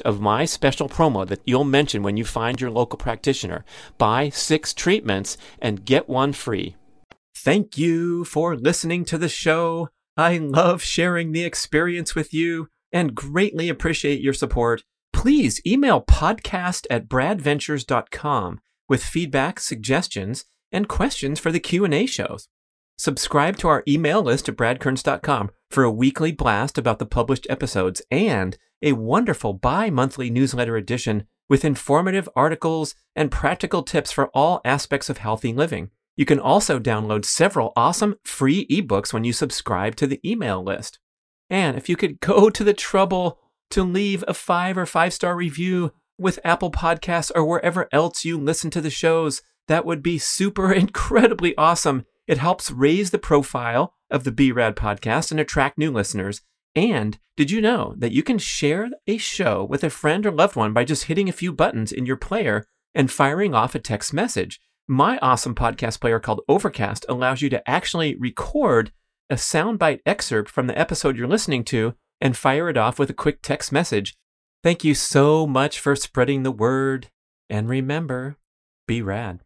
advantage of my special promo that you'll mention when you find your local practitioner. Buy six treatments and get one free. Thank you for listening to the show. I love sharing the experience with you and greatly appreciate your support. Please email podcast at bradventures.com with feedback, suggestions, and questions for the Q&A shows. Subscribe to our email list at bradkearns.com for a weekly blast about the published episodes and a wonderful bi monthly newsletter edition with informative articles and practical tips for all aspects of healthy living. You can also download several awesome free ebooks when you subscribe to the email list. And if you could go to the trouble to leave a five or five star review with Apple Podcasts or wherever else you listen to the shows, that would be super incredibly awesome. It helps raise the profile of the BRAD podcast and attract new listeners. And did you know that you can share a show with a friend or loved one by just hitting a few buttons in your player and firing off a text message? My awesome podcast player called Overcast allows you to actually record a soundbite excerpt from the episode you're listening to and fire it off with a quick text message. Thank you so much for spreading the word. And remember, be rad.